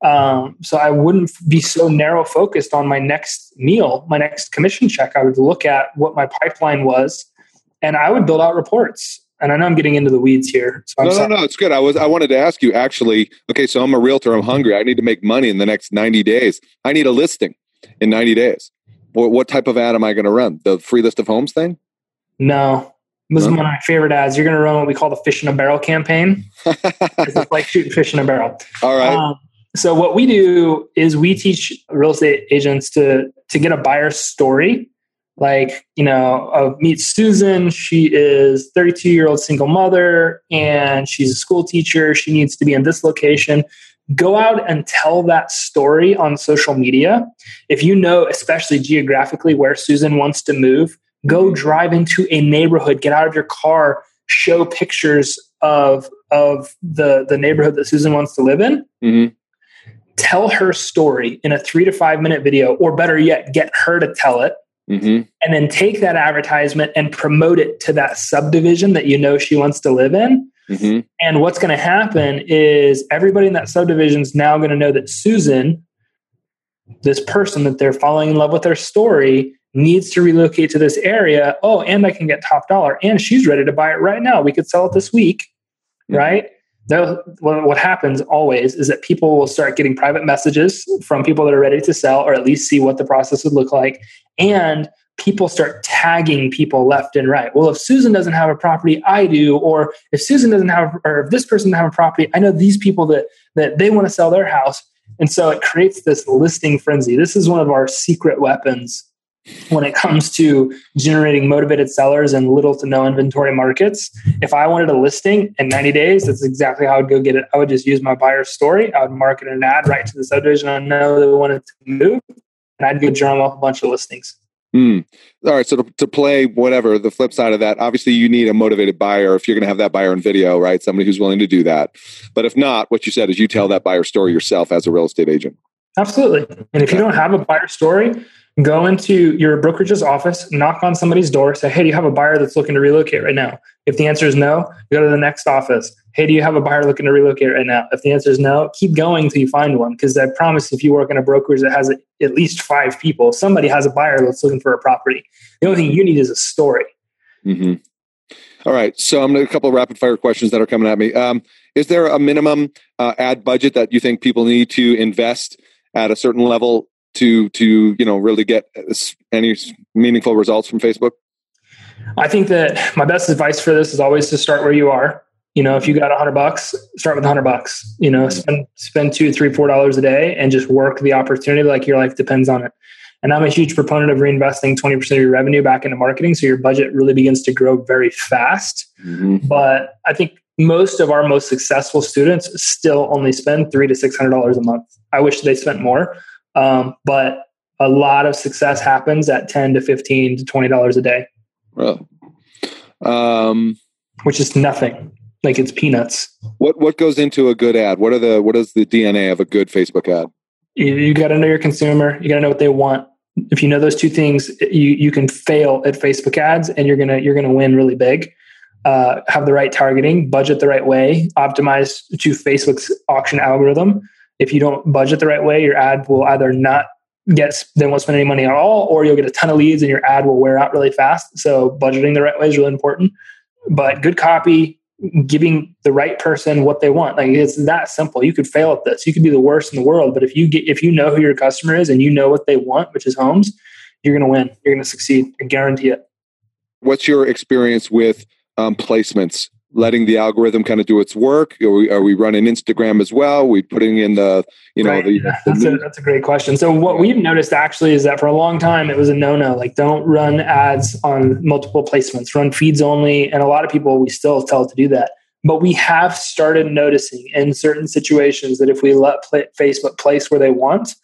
Um, so I wouldn't be so narrow focused on my next meal, my next commission check. I would look at what my pipeline was and I would build out reports. And I know I'm getting into the weeds here. So no, no, no, it's good. I was I wanted to ask you actually. Okay, so I'm a realtor. I'm hungry. I need to make money in the next 90 days. I need a listing in 90 days. What, what type of ad am I going to run? The free list of homes thing? No, this is one of my favorite ads. You're going to run what we call the fish in a barrel campaign. it's like shooting fish in a barrel. All right. Um, so what we do is we teach real estate agents to to get a buyer story. Like you know uh, meet susan. She is 32 year old single mother and she's a school teacher. She needs to be in this location. Go out and tell that story on social media. If you know especially geographically where susan wants to move go drive into a neighborhood get out of your car show pictures of of the the neighborhood that susan wants to live in. Mm-hmm. Tell her story in a three to five minute video or better yet get her to tell it Mm-hmm. and then take that advertisement and promote it to that subdivision that you know she wants to live in. Mm-hmm. And what's going to happen is everybody in that subdivision is now going to know that Susan, this person that they're falling in love with their story, needs to relocate to this area. Oh, and I can get top dollar. And she's ready to buy it right now. We could sell it this week, mm-hmm. right? What happens always is that people will start getting private messages from people that are ready to sell or at least see what the process would look like. And people start tagging people left and right. Well if susan doesn't have a property i do. Or if susan doesn't have or if this person doesn't have a property i know these people that that they want to sell their house. And so it creates this listing frenzy. This is one of our secret weapons when it comes to generating motivated sellers in little to no inventory markets. If I wanted a listing in 90 days, that's exactly how I would go get it. I would just use my buyer's story. I would market an ad right to the subdivision I know they wanted to move, and I'd go drum up a bunch of listings. Mm. All right. So to, to play whatever, the flip side of that, obviously you need a motivated buyer if you're going to have that buyer in video, right? Somebody who's willing to do that. But if not, what you said is you tell that buyer story yourself as a real estate agent. Absolutely. And if you don't have a buyer story, go into your brokerage's office, knock on somebody's door, say, Hey, do you have a buyer that's looking to relocate right now? If the answer is no, go to the next office. Hey, do you have a buyer looking to relocate right now? If the answer is no, keep going until you find one. Because I promise if you work in a brokerage that has at least five people, somebody has a buyer that's looking for a property. The only thing you need is a story. Mm-hmm. All right. So I'm going to a couple of rapid fire questions that are coming at me. Um, is there a minimum uh, ad budget that you think people need to invest at a certain level to to you know really get any meaningful results from Facebook? I think that my best advice for this is always to start where you are. You know, if you got a hundred bucks, start with a hundred bucks. You know, spend spend two, three, four dollars a day, and just work the opportunity like your life depends on it. And I'm a huge proponent of reinvesting 20% of your revenue back into marketing, so your budget really begins to grow very fast. Mm-hmm. But I think most of our most successful students still only spend three to six hundred dollars a month. I wish they spent more, um, but a lot of success happens at 10 to 15 to 20 dollars a day. Um, which is nothing. Like it's peanuts. what what goes into a good ad? What are the what is the dna of a good facebook ad? You, you got to know your consumer. You got to know what they want. If you know those two things you you can fail at facebook ads and you're gonna you're gonna win really big. Uh, have the right targeting budget the right way optimize to facebook's auction algorithm if you don't budget the right way, your ad will either not get they won't spend any money at all, or you'll get a ton of leads and your ad will wear out really fast. So budgeting the right way is really important. But good copy, giving the right person what they want, like it's that simple. You could fail at this. You could be the worst in the world, but if you get if you know who your customer is and you know what they want, which is homes, you're going to win. You're going to succeed. I guarantee it. What's your experience with um, placements letting the algorithm kind of do its work? Are we, are we running Instagram as well? Are we putting in the, you know, right. the, the that's, a, that's, a, great question. So what we've noticed actually is that for a long time it was a no-no. Like don't run ads on multiple placements, run feeds only. And a lot of people we still tell to do that. But we have started noticing in certain situations that if we let play, Facebook place where they want,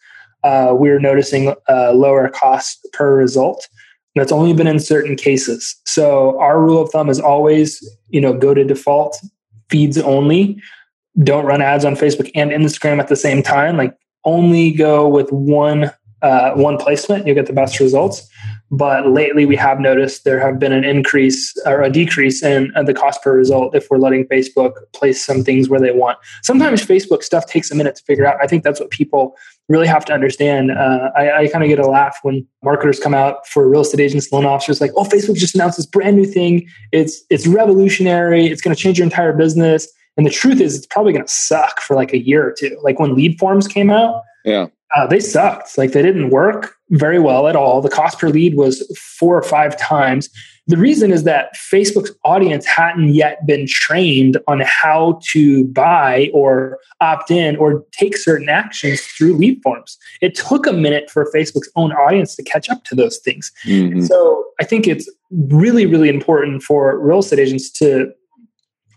uh, we're noticing a lower cost per result. That's only been in certain cases. So our rule of thumb is always, you know, go to default feeds only. Don't run ads on Facebook and Instagram at the same time. Like only go with one uh, one placement, you'll get the best results. But lately, we have noticed there have been an increase or a decrease in uh, the cost per result if we're letting Facebook place some things where they want. Sometimes Facebook stuff takes a minute to figure out. I think that's what people really have to understand. Uh, I, I kind of get a laugh when marketers come out for real estate agents, loan officers, like, "Oh, Facebook just announced this brand new thing. It's it's revolutionary. It's going to change your entire business." And the truth is, it's probably going to suck for like a year or two. Like when lead forms came out, yeah, uh, they sucked. Like they didn't work very well at all. The cost per lead was four or five times. The reason is that Facebook's audience hadn't yet been trained on how to buy or opt in or take certain actions through lead forms. It took a minute for Facebook's own audience to catch up to those things. Mm-hmm. So I think it's really, really important for real estate agents to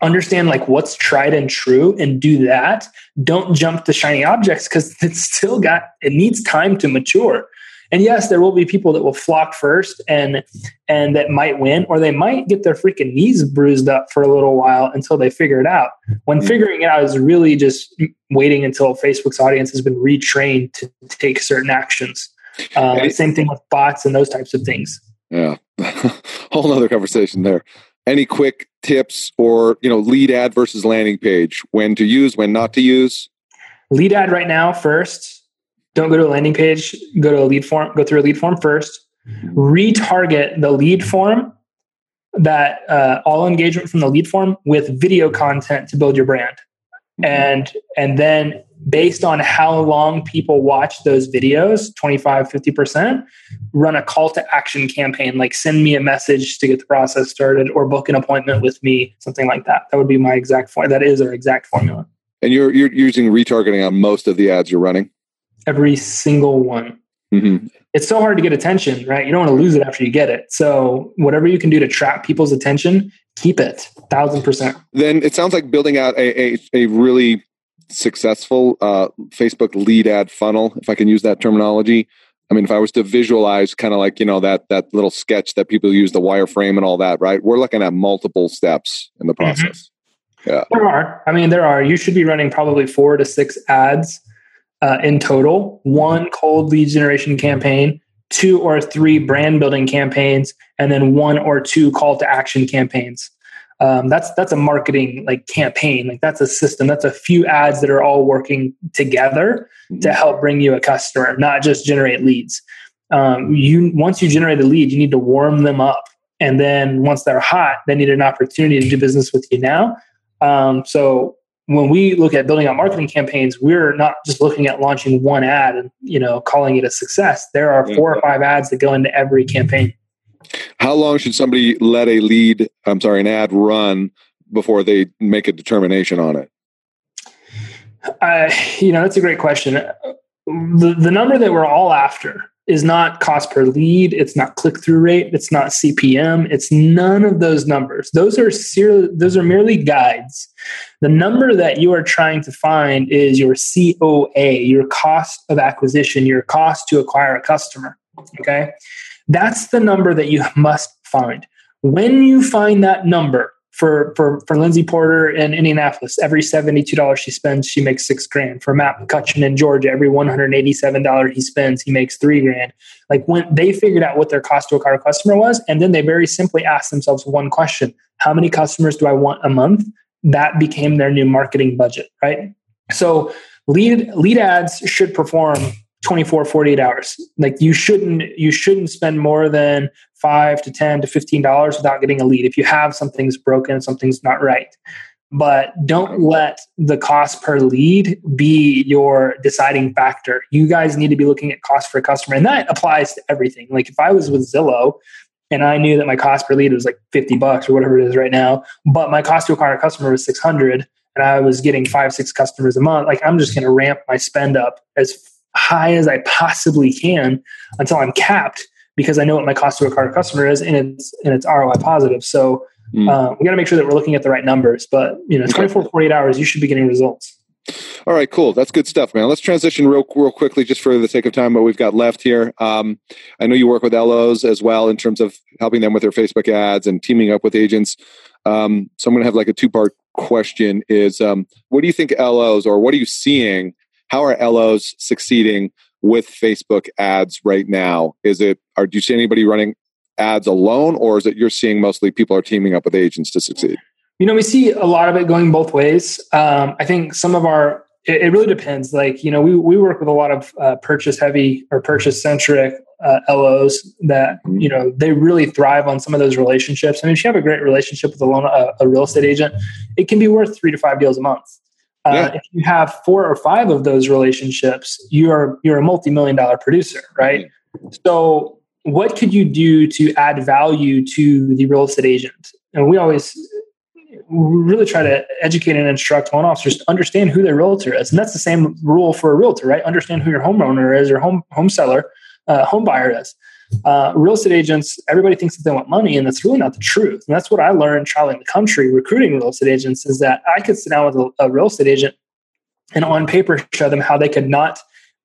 understand like what's tried and true and do that don't jump to shiny objects because it's still got it needs time to mature and yes there will be people that will flock first and and that might win or they might get their freaking knees bruised up for a little while until they figure it out. When mm-hmm. figuring it out is really just waiting until facebook's audience has been retrained to take certain actions. Uh, same thing with bots and those types of things. Yeah. Whole other conversation there. Any quick tips or you know lead ad versus landing page? When to use when not to use? Lead ad right now first don't go to a landing page go to a lead form go through a lead form first. Retarget the lead form that uh, all engagement from the lead form with video content to build your brand. Mm-hmm. and and then based on how long people watch those videos 25 50% run a call to action campaign like send me a message to get the process started or book an appointment with me something like that. That would be my exact formula that is our exact formula. And you're you're using retargeting on most of the ads you're running every single one mm-hmm. it's so hard to get attention right you don't want to lose it after you get it so whatever you can do to trap people's attention keep it thousand percent then it sounds like building out a, a, a really successful uh, Facebook lead ad funnel, if I can use that terminology. I mean, if I was to visualize kind of like, you know, that that little sketch that people use the wireframe and all that, right? We're looking at multiple steps in the mm-hmm. process. Mm-hmm. Yeah. There are. I mean, there are. You should be running probably four to six ads uh, in total, one cold lead generation campaign, two or three brand building campaigns, and then one or two call to action campaigns. Um, that's that's a marketing like campaign. Like that's a system. That's a few ads that are all working together to mm-hmm. help bring you a customer not just generate leads. Um, you once you generate a lead you need to warm them up. And then once they're hot they need an opportunity to do business with you now. Um, so when we look at building out marketing campaigns we're not just looking at launching one ad and you know calling it a success there are four or five ads that go into every campaign how long should somebody let a lead, I'm sorry, an ad run before they make a determination on it? Uh, you know, that's a great question. The, the number that we're all after is not cost per lead. It's not click through rate. It's not CPM. It's none of those numbers. Those are ser- those are merely guides. The number that you are trying to find is your COA, your cost of acquisition, your cost to acquire a customer. Okay. That's the number that you must find. When you find that number for for for Lindsay Porter in Indianapolis, every seventy-two dollars she spends, she makes six grand. For Matt McCutcheon in Georgia, every one hundred eighty-seven dollars he spends, he makes three grand. Like when they figured out what their cost to acquire customer was, and then they very simply asked themselves one question: How many customers do I want a month? That became their new marketing budget, right? So lead lead ads should perform 24 48 hours. Like you shouldn't you shouldn't spend more than 5 to 10 to 15 dollars without getting a lead. If you have something's broken something's not right. But don't let the cost per lead be your deciding factor. You guys need to be looking at cost per customer and that applies to everything. Like if i was with zillow and i knew that my cost per lead was like 50 bucks or whatever it is right now but my cost to acquire a customer was 600 and i was getting five six customers a month like i'm just going to ramp my spend up as high as I possibly can until I'm capped because I know what my cost to acquire customer is and it's and it's ROI positive. So mm. uh, we got to make sure that we're looking at the right numbers. But you know, 24, 48 hours, you should be getting results. All right, cool. That's good stuff, man. Let's transition real, real quickly, just for the sake of time, what we've got left here. Um, I know you work with LOs as well in terms of helping them with their Facebook ads and teaming up with agents. Um, so I'm going to have like a two part question: Is um, what do you think LOs, or what are you seeing? How are LOs succeeding with Facebook ads right now? Is it, are do you see anybody running ads alone, or is it you're seeing mostly people are teaming up with agents to succeed? You know, we see a lot of it going both ways. Um, I think some of our it, it, really depends. Like, you know, we, we work with a lot of uh, purchase heavy or purchase centric uh, LOs that, mm-hmm. you know, they really thrive on some of those relationships. I mean, if you have a great relationship with a loan, a, a real estate agent, it can be worth three to five deals a month. Uh, yeah. If you have four or five of those relationships, you're you're a multi-million dollar producer, right? Mm-hmm. So, what could you do to add value to the real estate agent? And we always we really try to educate and instruct loan officers to understand who their realtor is. And that's the same rule for a realtor, right? Understand who your homeowner is or home home seller, uh, home buyer is. Uh, real estate agents, everybody thinks that they want money, and that's really not the truth. And that's what I learned traveling the country recruiting real estate agents is that I could sit down with a, a real estate agent and on paper show them how they could not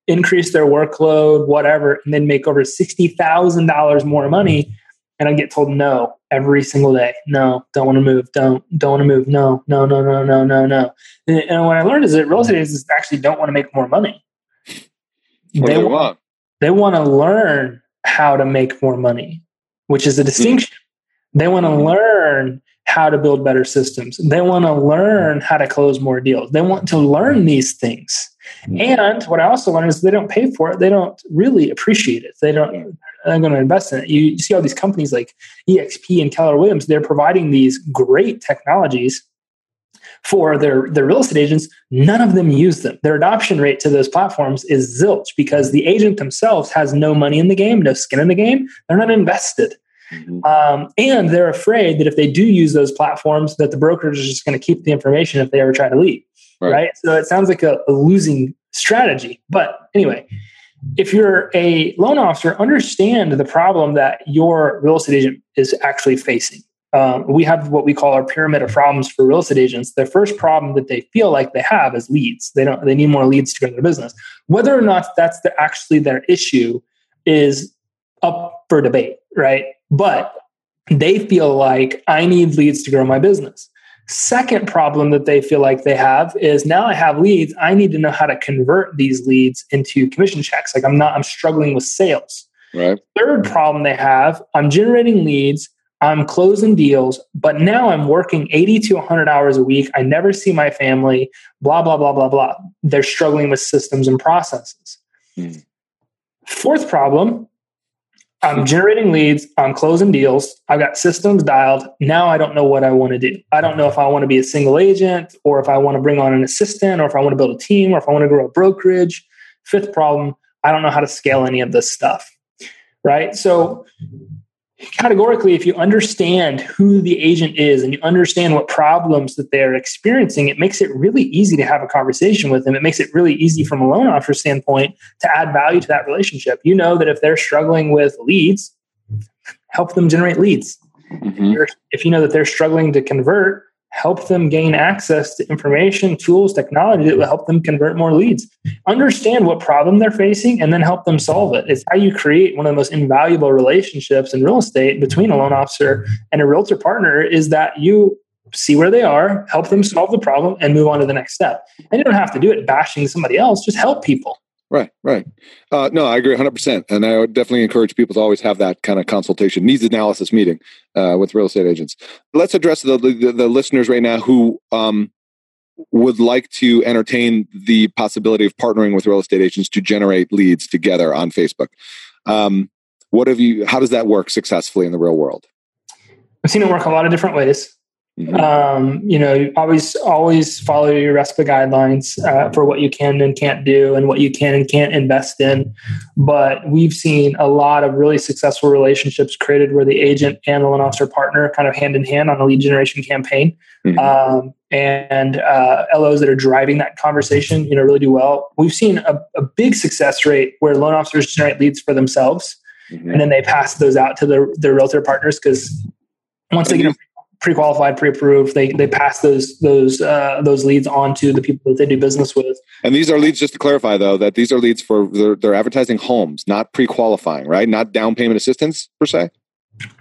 increase their workload, whatever, and then make over $60,000 more money and I get told no every single day. No, don't want to move. Don't don't want to move. No, no, no, no, no, no, no. And, and what I learned is that real estate agents actually don't want to make more money. What they, they want, want they want to learn how to make more money, which is a distinction. Mm-hmm. They want to learn how to build better systems. They want to learn how to close more deals. They want to learn these things. Mm-hmm. And what I also learned is they don't pay for it. They don't really appreciate it. They don't I'm going to invest in it. You, you see all these companies like EXP and Keller Williams, they're providing these great technologies for their, their real estate agents. None of them use them. Their adoption rate to those platforms is zilch because the agent themselves has no money in the game, no skin in the game. They're not invested. Mm-hmm. Um, and they're afraid that if they do use those platforms, that the brokers are just going to keep the information if they ever try to leave. Right. right? So it sounds like a, a losing strategy. But anyway, if you're a loan officer, understand the problem that your real estate agent is actually facing. Um, we have what we call our pyramid of problems for real estate agents. The first problem that they feel like they have is leads. They don't. They need more leads to grow their business. Whether or not that's the, actually their issue is up for debate, right? But they feel like I need leads to grow my business. Second problem that they feel like they have is now I have leads. I need to know how to convert these leads into commission checks. Like I'm not, I'm struggling with sales. Right. Third problem they have, I'm generating leads, I'm closing deals, but now I'm working 80 to 100 hours a week. I never see my family, blah, blah, blah, blah, blah. They're struggling with systems and processes. Hmm. Fourth problem, I'm generating leads, I'm closing deals, I've got systems dialed. Now I don't know what I want to do. I don't know if I want to be a single agent or if I want to bring on an assistant or if I want to build a team or if I want to grow a brokerage. Fifth problem, I don't know how to scale any of this stuff. Right. So categorically, if you understand who the agent is and you understand what problems that they're experiencing, it makes it really easy to have a conversation with them. It makes it really easy from a loan officer standpoint to add value to that relationship. You know that if they're struggling with leads, help them generate leads. Mm-hmm. If you know that they're struggling to convert, help them gain access to information, tools, technology that will help them convert more leads. Understand what problem they're facing and then help them solve it. It's how you create one of the most invaluable relationships in real estate between a loan officer and a realtor partner is that you see where they are, help them solve the problem and move on to the next step. And you don't have to do it bashing somebody else, just help people. Right, right. Uh, no, I agree 100%. And I would definitely encourage people to always have that kind of consultation, needs analysis meeting uh, with real estate agents. Let's address the, the, the listeners right now who um, would like to entertain the possibility of partnering with real estate agents to generate leads together on Facebook. Um, what have you, how does that work successfully in the real world? I've seen it work a lot of different ways. Mm-hmm. Um, you know, always always follow your RESPA guidelines uh, for what you can and can't do, and what you can and can't invest in. But we've seen a lot of really successful relationships created where the agent and the loan officer partner kind of hand in hand on a lead generation campaign. Mm-hmm. Um, and uh, LOs that are driving that conversation, you know, really do well. We've seen a, a big success rate where loan officers generate leads for themselves, mm-hmm. and then they pass those out to their their realtor partners because once they get pre-qualified, pre-approved. They they pass those those uh, those leads on to the people that they do business with. And these are leads. Just to clarify, though, that these are leads for they're, they're advertising homes, not pre-qualifying, right? Not down payment assistance per se.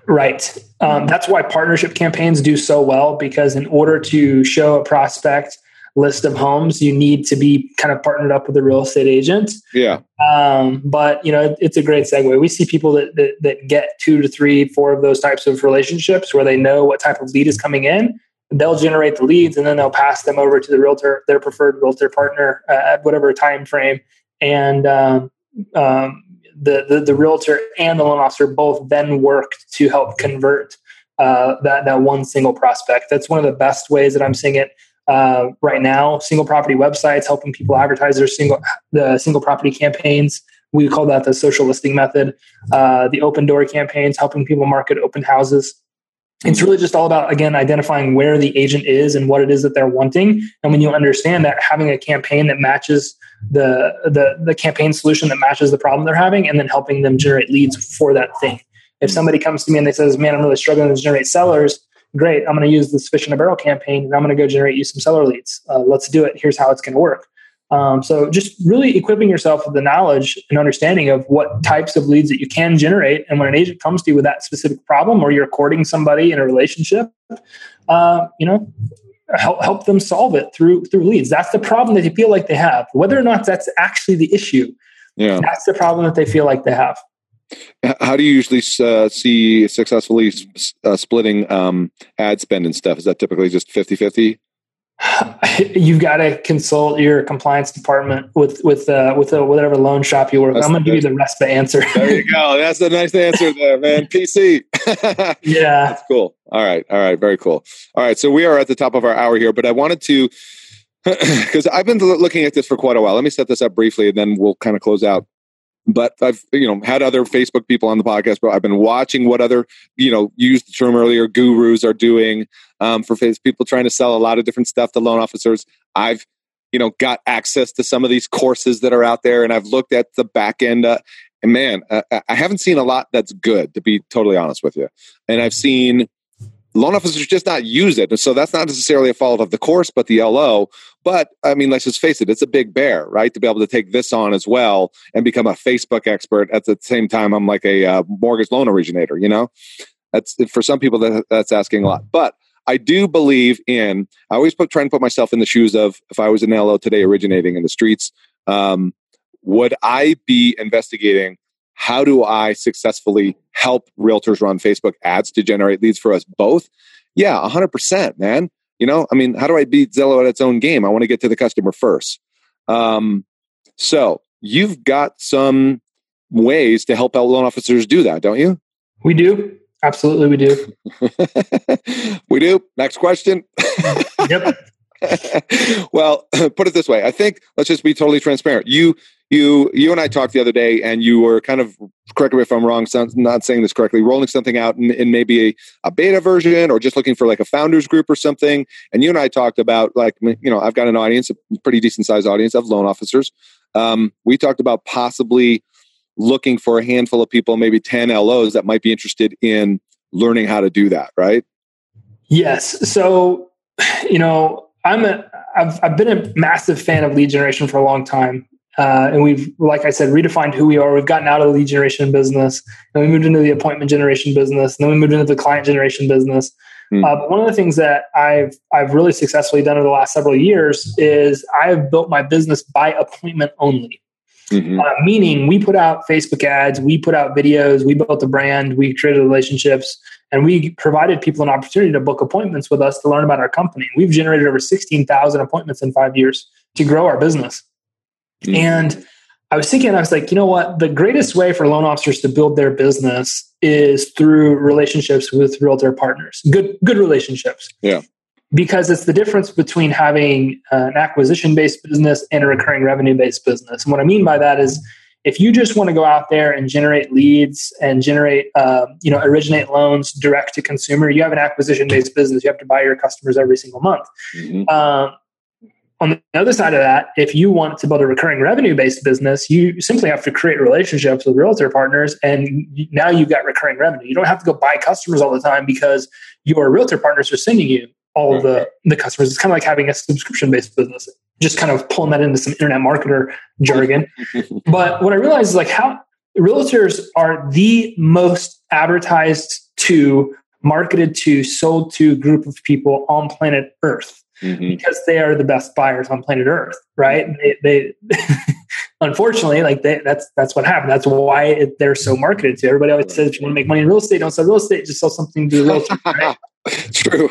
Right. Um, that's why partnership campaigns do so well because in order to show a prospect list of homes, you need to be kind of partnered up with a real estate agent. Yeah. Um, but you know, it's a great segue. We see people that, that, that get two to three, four of those types of relationships where they know what type of lead is coming in. They'll generate the leads and then they'll pass them over to the realtor, their preferred realtor partner uh, at whatever time frame. And um, um, the, the, the realtor and the loan officer both then work to help convert uh, that that one single prospect. That's one of the best ways that I'm seeing it uh, right now. Single property websites helping people advertise their single the single property campaigns. We call that the social listing method. Uh, the open door campaigns helping people market open houses. It's really just all about again identifying where the agent is and what it is that they're wanting. And when you understand that, having a campaign that matches the the the campaign solution that matches the problem they're having, and then helping them generate leads for that thing. If somebody comes to me and they says, "Man, I'm really struggling to generate sellers," great, I'm going to use this fish in a barrel campaign and I'm going to go generate you some seller leads. Uh, let's do it. Here's how it's going to work. Um, so just really equipping yourself with the knowledge and understanding of what types of leads that you can generate. And when an agent comes to you with that specific problem or you're courting somebody in a relationship, uh, you know, help, help them solve it through, through leads. That's the problem that you feel like they have. Whether or not that's actually the issue, yeah. that's the problem that they feel like they have. How do you usually uh, see successfully uh, splitting um, ad spend and stuff? Is that typically just 50 50? You've got to consult your compliance department with with uh, with uh, whatever loan shop you work. That's I'm going to give you the rest of the answer. there you go. That's a nice answer there, man. PC. yeah, that's cool. All right, all right, very cool. All right, so we are at the top of our hour here, but I wanted to because I've been looking at this for quite a while. Let me set this up briefly, and then we'll kind of close out but I've you know had other Facebook people on the podcast, but I've been watching what other you know used the term earlier gurus are doing um, for face people trying to sell a lot of different stuff to loan officers. I've you know got access to some of these courses that are out there, and I've looked at the back end. Uh, and man, I, I haven't seen a lot that's good to be totally honest with you. And I've seen loan officers just not use it. And so that's not necessarily a fault of the course, but the LO. But I mean, let's just face it, it's a big bear, right? To be able to take this on as well and become a Facebook expert at the same time, I'm like a uh, mortgage loan originator, you know? That's for some people that, that's asking a lot. But I do believe in, I always put, try and put myself in the shoes of if I was an LO today originating in the streets, um, would I be investigating how do I successfully help realtors run Facebook ads to generate leads for us both? Yeah, 100%, man. You know, I mean, how do I beat Zillow at its own game? I want to get to the customer first. Um, so you've got some ways to help out loan officers do that, don't you? We do. Absolutely, we do. we do. Next question. yep. well, put it this way. I think let's just be totally transparent. You you you and I talked the other day, and you were kind of correct me if I'm wrong. Not saying this correctly. Rolling something out in, in maybe a, a, beta version, or just looking for like a founders group or something. And you and I talked about like you know I've got an audience, a pretty decent sized audience of loan officers. Um, we talked about possibly looking for a handful of people, maybe ten LOs that might be interested in learning how to do that. Right? Yes. So you know I'm a I've I've been a massive fan of lead generation for a long time. Uh, and we've, like I said, redefined who we are. We've gotten out of the lead generation business, and we moved into the appointment generation business, and then we moved into the client generation business. Mm. Uh, but one of the things that I've I've really successfully done over the last several years is I have built my business by appointment only. Mm-hmm. Uh, meaning, we put out Facebook ads, we put out videos, we built a brand, we created relationships, and we provided people an opportunity to book appointments with us to learn about our company. We've generated over sixteen thousand appointments in five years to grow our business. Mm-hmm. And I was thinking, I was like, you know what? The greatest way for loan officers to build their business is through relationships with realtor partners. Good, good relationships. Yeah. Because it's the difference between having an acquisition based business and a recurring revenue based business. And what I mean by that is, if you just want to go out there and generate leads and generate, uh, you know, originate loans direct to consumer, you have an acquisition based business. You have to buy your customers every single month. Mm-hmm. Um, on the other side of that, if you want to build a recurring revenue based business, you simply have to create relationships with realtor partners. And now you've got recurring revenue. You don't have to go buy customers all the time because your realtor partners are sending you all of the, the customers. It's kind of like having a subscription based business, just kind of pulling that into some internet marketer jargon. but what I realized is like how realtors are the most advertised to, marketed to, sold to group of people on planet Earth mm-hmm. because they are the best buyers on planet Earth, right? They, they unfortunately, like they, that's that's what happened. That's why it, they're so marketed to. Everybody always says, if you want to make money in real estate, don't sell real estate, just sell something to real estate. Right? True.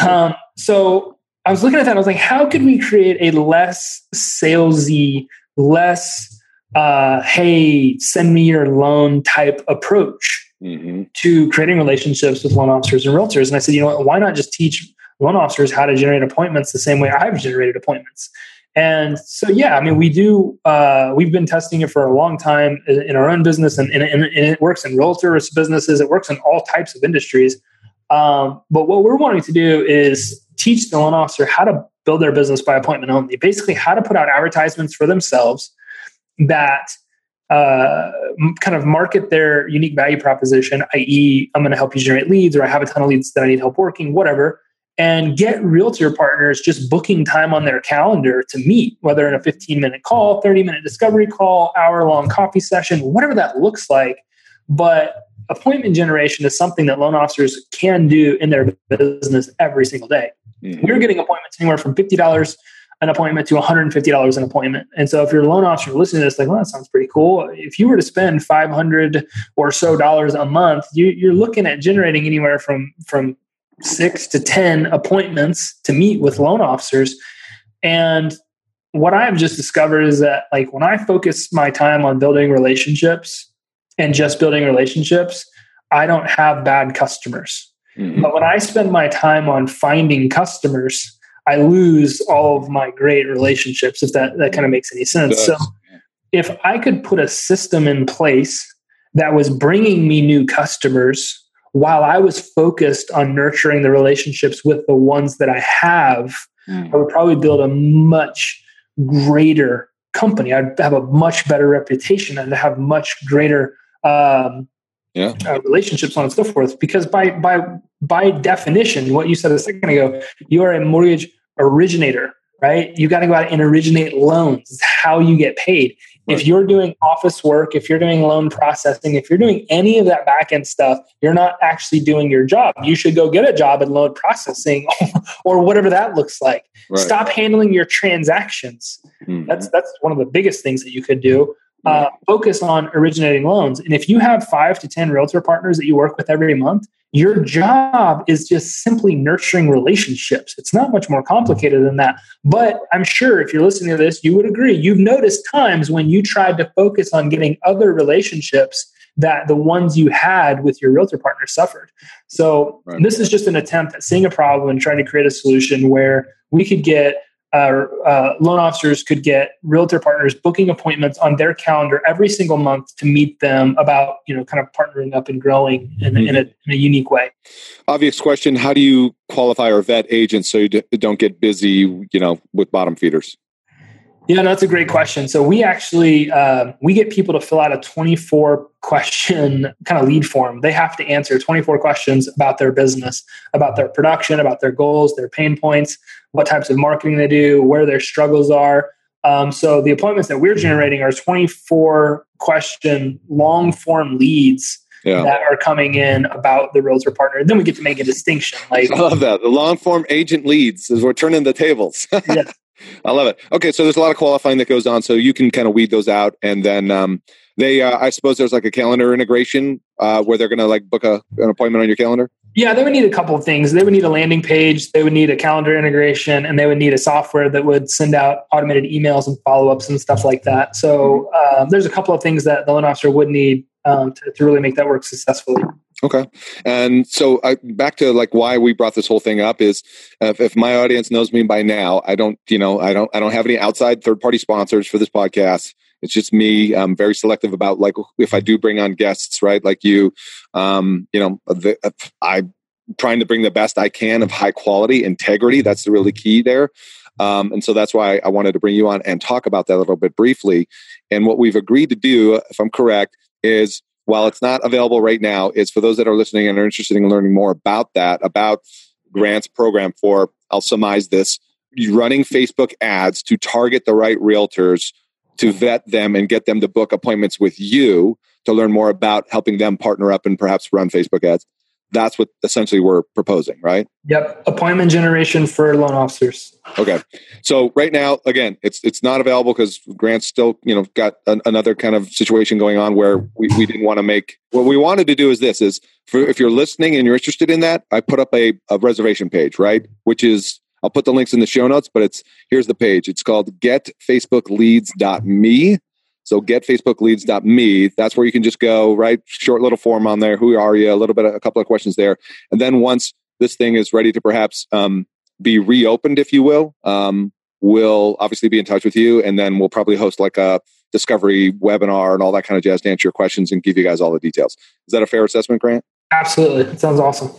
Um, so I was looking at that. I was like, how could we create a less salesy, less uh, hey, send me your loan type approach mm-hmm. to creating relationships with loan officers and realtors? And I said, you know what? Why not just teach loan officers how to generate appointments the same way I've generated appointments. And so, yeah, I mean, we do, uh, we've been testing it for a long time in our own business and, and, and it works in realtors businesses. It works in all types of industries. Um, but what we're wanting to do is teach the loan officer how to build their business by appointment only, basically how to put out advertisements for themselves that uh, kind of market their unique value proposition, i.e., I'm going to help you generate leads, or I have a ton of leads that I need help working, whatever and get realtor partners just booking time on their calendar to meet, whether in a 15 minute call, 30 minute discovery call, hour long coffee session, whatever that looks like. But appointment generation is something that loan officers can do in their business every single day. Mm-hmm. We're getting appointments anywhere from $50 an appointment to $150 an appointment. And so if you're a loan officer listening to this, like, well, that sounds pretty cool. If you were to spend 500 or so dollars a month, you, are looking at generating anywhere from, from six to 10 appointments to meet with loan officers. And what I've just discovered is that, like, when I focus my time on building relationships and just building relationships, I don't have bad customers. Mm-hmm. But when I spend my time on finding customers, I lose all of my great relationships, if that, that kind of makes any sense. So, if I could put a system in place that was bringing me new customers while I was focused on nurturing the relationships with the ones that I have, mm. I would probably build a much greater company. I'd have a much better reputation and have much greater um, yeah. uh, relationships on and so forth. Because by by by definition, what you said a second ago, you are a mortgage originator, right? You got to go out and originate loans. It's how you get paid. If you're doing office work, if you're doing loan processing, if you're doing any of that back end stuff, you're not actually doing your job. You should go get a job in loan processing or whatever that looks like. Right. Stop handling your transactions. Mm-hmm. That's that's one of the biggest things that you could do. Uh, focus on originating loans. And if you have five to 10 realtor partners that you work with every month, your job is just simply nurturing relationships. It's not much more complicated than that. But I'm sure if you're listening to this, you would agree. You've noticed times when you tried to focus on getting other relationships that the ones you had with your realtor partner suffered. So right. this is just an attempt at seeing a problem and trying to create a solution where we could get uh, uh, loan officers could get realtor partners booking appointments on their calendar every single month to meet them about you know kind of partnering up and growing in, mm-hmm. in, a, in a, unique way obvious question how do you qualify or vet agents so you don't get busy you know with bottom feeders yeah, that's a great question. So we actually uh, we get people to fill out a 24 question kind of lead form. They have to answer 24 questions about their business, about their production, about their goals, their pain points, what types of marketing they do, where their struggles are. Um, so the appointments that we're generating are 24 question long form leads yeah. that are coming in about the realtor partner. And then we get to make a distinction. Like I love that. The long form agent leads is we're turning the tables. yeah. I love it. Okay, so there's a lot of qualifying that goes on, so you can kind of weed those out, and then um, they, uh, I suppose, there's like a calendar integration uh, where they're going to like book a, an appointment on your calendar. Yeah, they would need a couple of things. They would need a landing page, they would need a calendar integration, and they would need a software that would send out automated emails and follow ups and stuff like that. So uh, there's a couple of things that the loan officer would need um, to, to really make that work successfully. Okay. And so uh, back to like why we brought this whole thing up is uh, if, if, my audience knows me by now, I don't, you know, I don't, I don't have any outside third party sponsors for this podcast. It's just me. I'm very selective about like if I do bring on guests, right? Like you, um, you know, the, I'm trying to bring the best I can of high quality integrity. That's the really key there. Um, and so that's why I wanted to bring you on and talk about that a little bit briefly. And what we've agreed to do, if I'm correct, is while it's not available right now, is for those that are listening and are interested in learning more about that, about Grant's program for, I'll surmise this, running Facebook ads to target the right realtors to vet them and get them to book appointments with you to learn more about helping them partner up and perhaps run Facebook ads that's what essentially we're proposing, right? Yep, appointment generation for loan officers. Okay, so right now, again, it's it's not available because Grant's still, you know, got an, another kind of situation going on where we, we didn't want to make. What we wanted to do is this: is for, if you're listening and you're interested in that, I put up a, a reservation page, right? Which is I'll put the links in the show notes, but it's here's the page. It's called getfacebookleads.me so getfacebookleads.me. That's where you can just go, right? Short little form on there. Who are you? A little bit, of, a couple of questions there. And then once this thing is ready to perhaps um, be reopened, if you will, um, we'll obviously be in touch with you. And then we'll probably host like a discovery webinar and all that kind of jazz to answer your questions and give you guys all the details. Is that a fair assessment, Grant? Absolutely. It sounds awesome.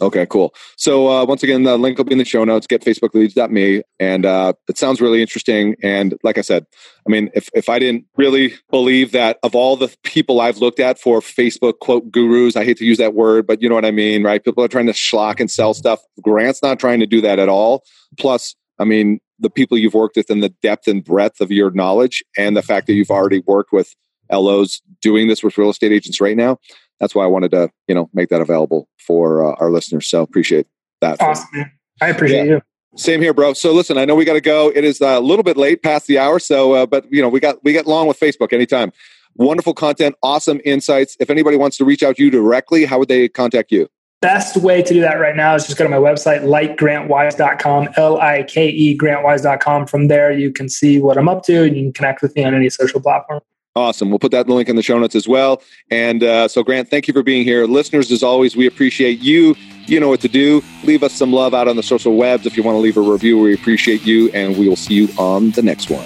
Okay, cool. So uh, once again, the link will be in the show notes. Get FacebookLeads.me, and uh, it sounds really interesting. And like I said, I mean, if if I didn't really believe that of all the people I've looked at for Facebook quote gurus, I hate to use that word, but you know what I mean, right? People are trying to schlock and sell stuff. Grant's not trying to do that at all. Plus, I mean, the people you've worked with and the depth and breadth of your knowledge, and the fact that you've already worked with LOs doing this with real estate agents right now that's why I wanted to, you know, make that available for uh, our listeners. So appreciate that. Awesome. I appreciate yeah. you. Same here, bro. So listen, I know we got to go. It is a little bit late past the hour. So, uh, but you know, we got, we get long with Facebook anytime. Wonderful content, awesome insights. If anybody wants to reach out to you directly, how would they contact you? Best way to do that right now is just go to my website, likegrantwise.com, L-I-K-E grantwise.com. From there, you can see what I'm up to and you can connect with me on any social platform. Awesome. We'll put that link in the show notes as well. And uh, so, Grant, thank you for being here. Listeners, as always, we appreciate you. You know what to do. Leave us some love out on the social webs. If you want to leave a review, we appreciate you. And we will see you on the next one.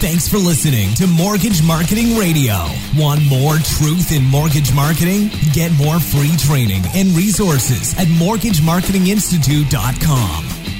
Thanks for listening to Mortgage Marketing Radio. Want more truth in mortgage marketing? Get more free training and resources at mortgagemarketinginstitute.com.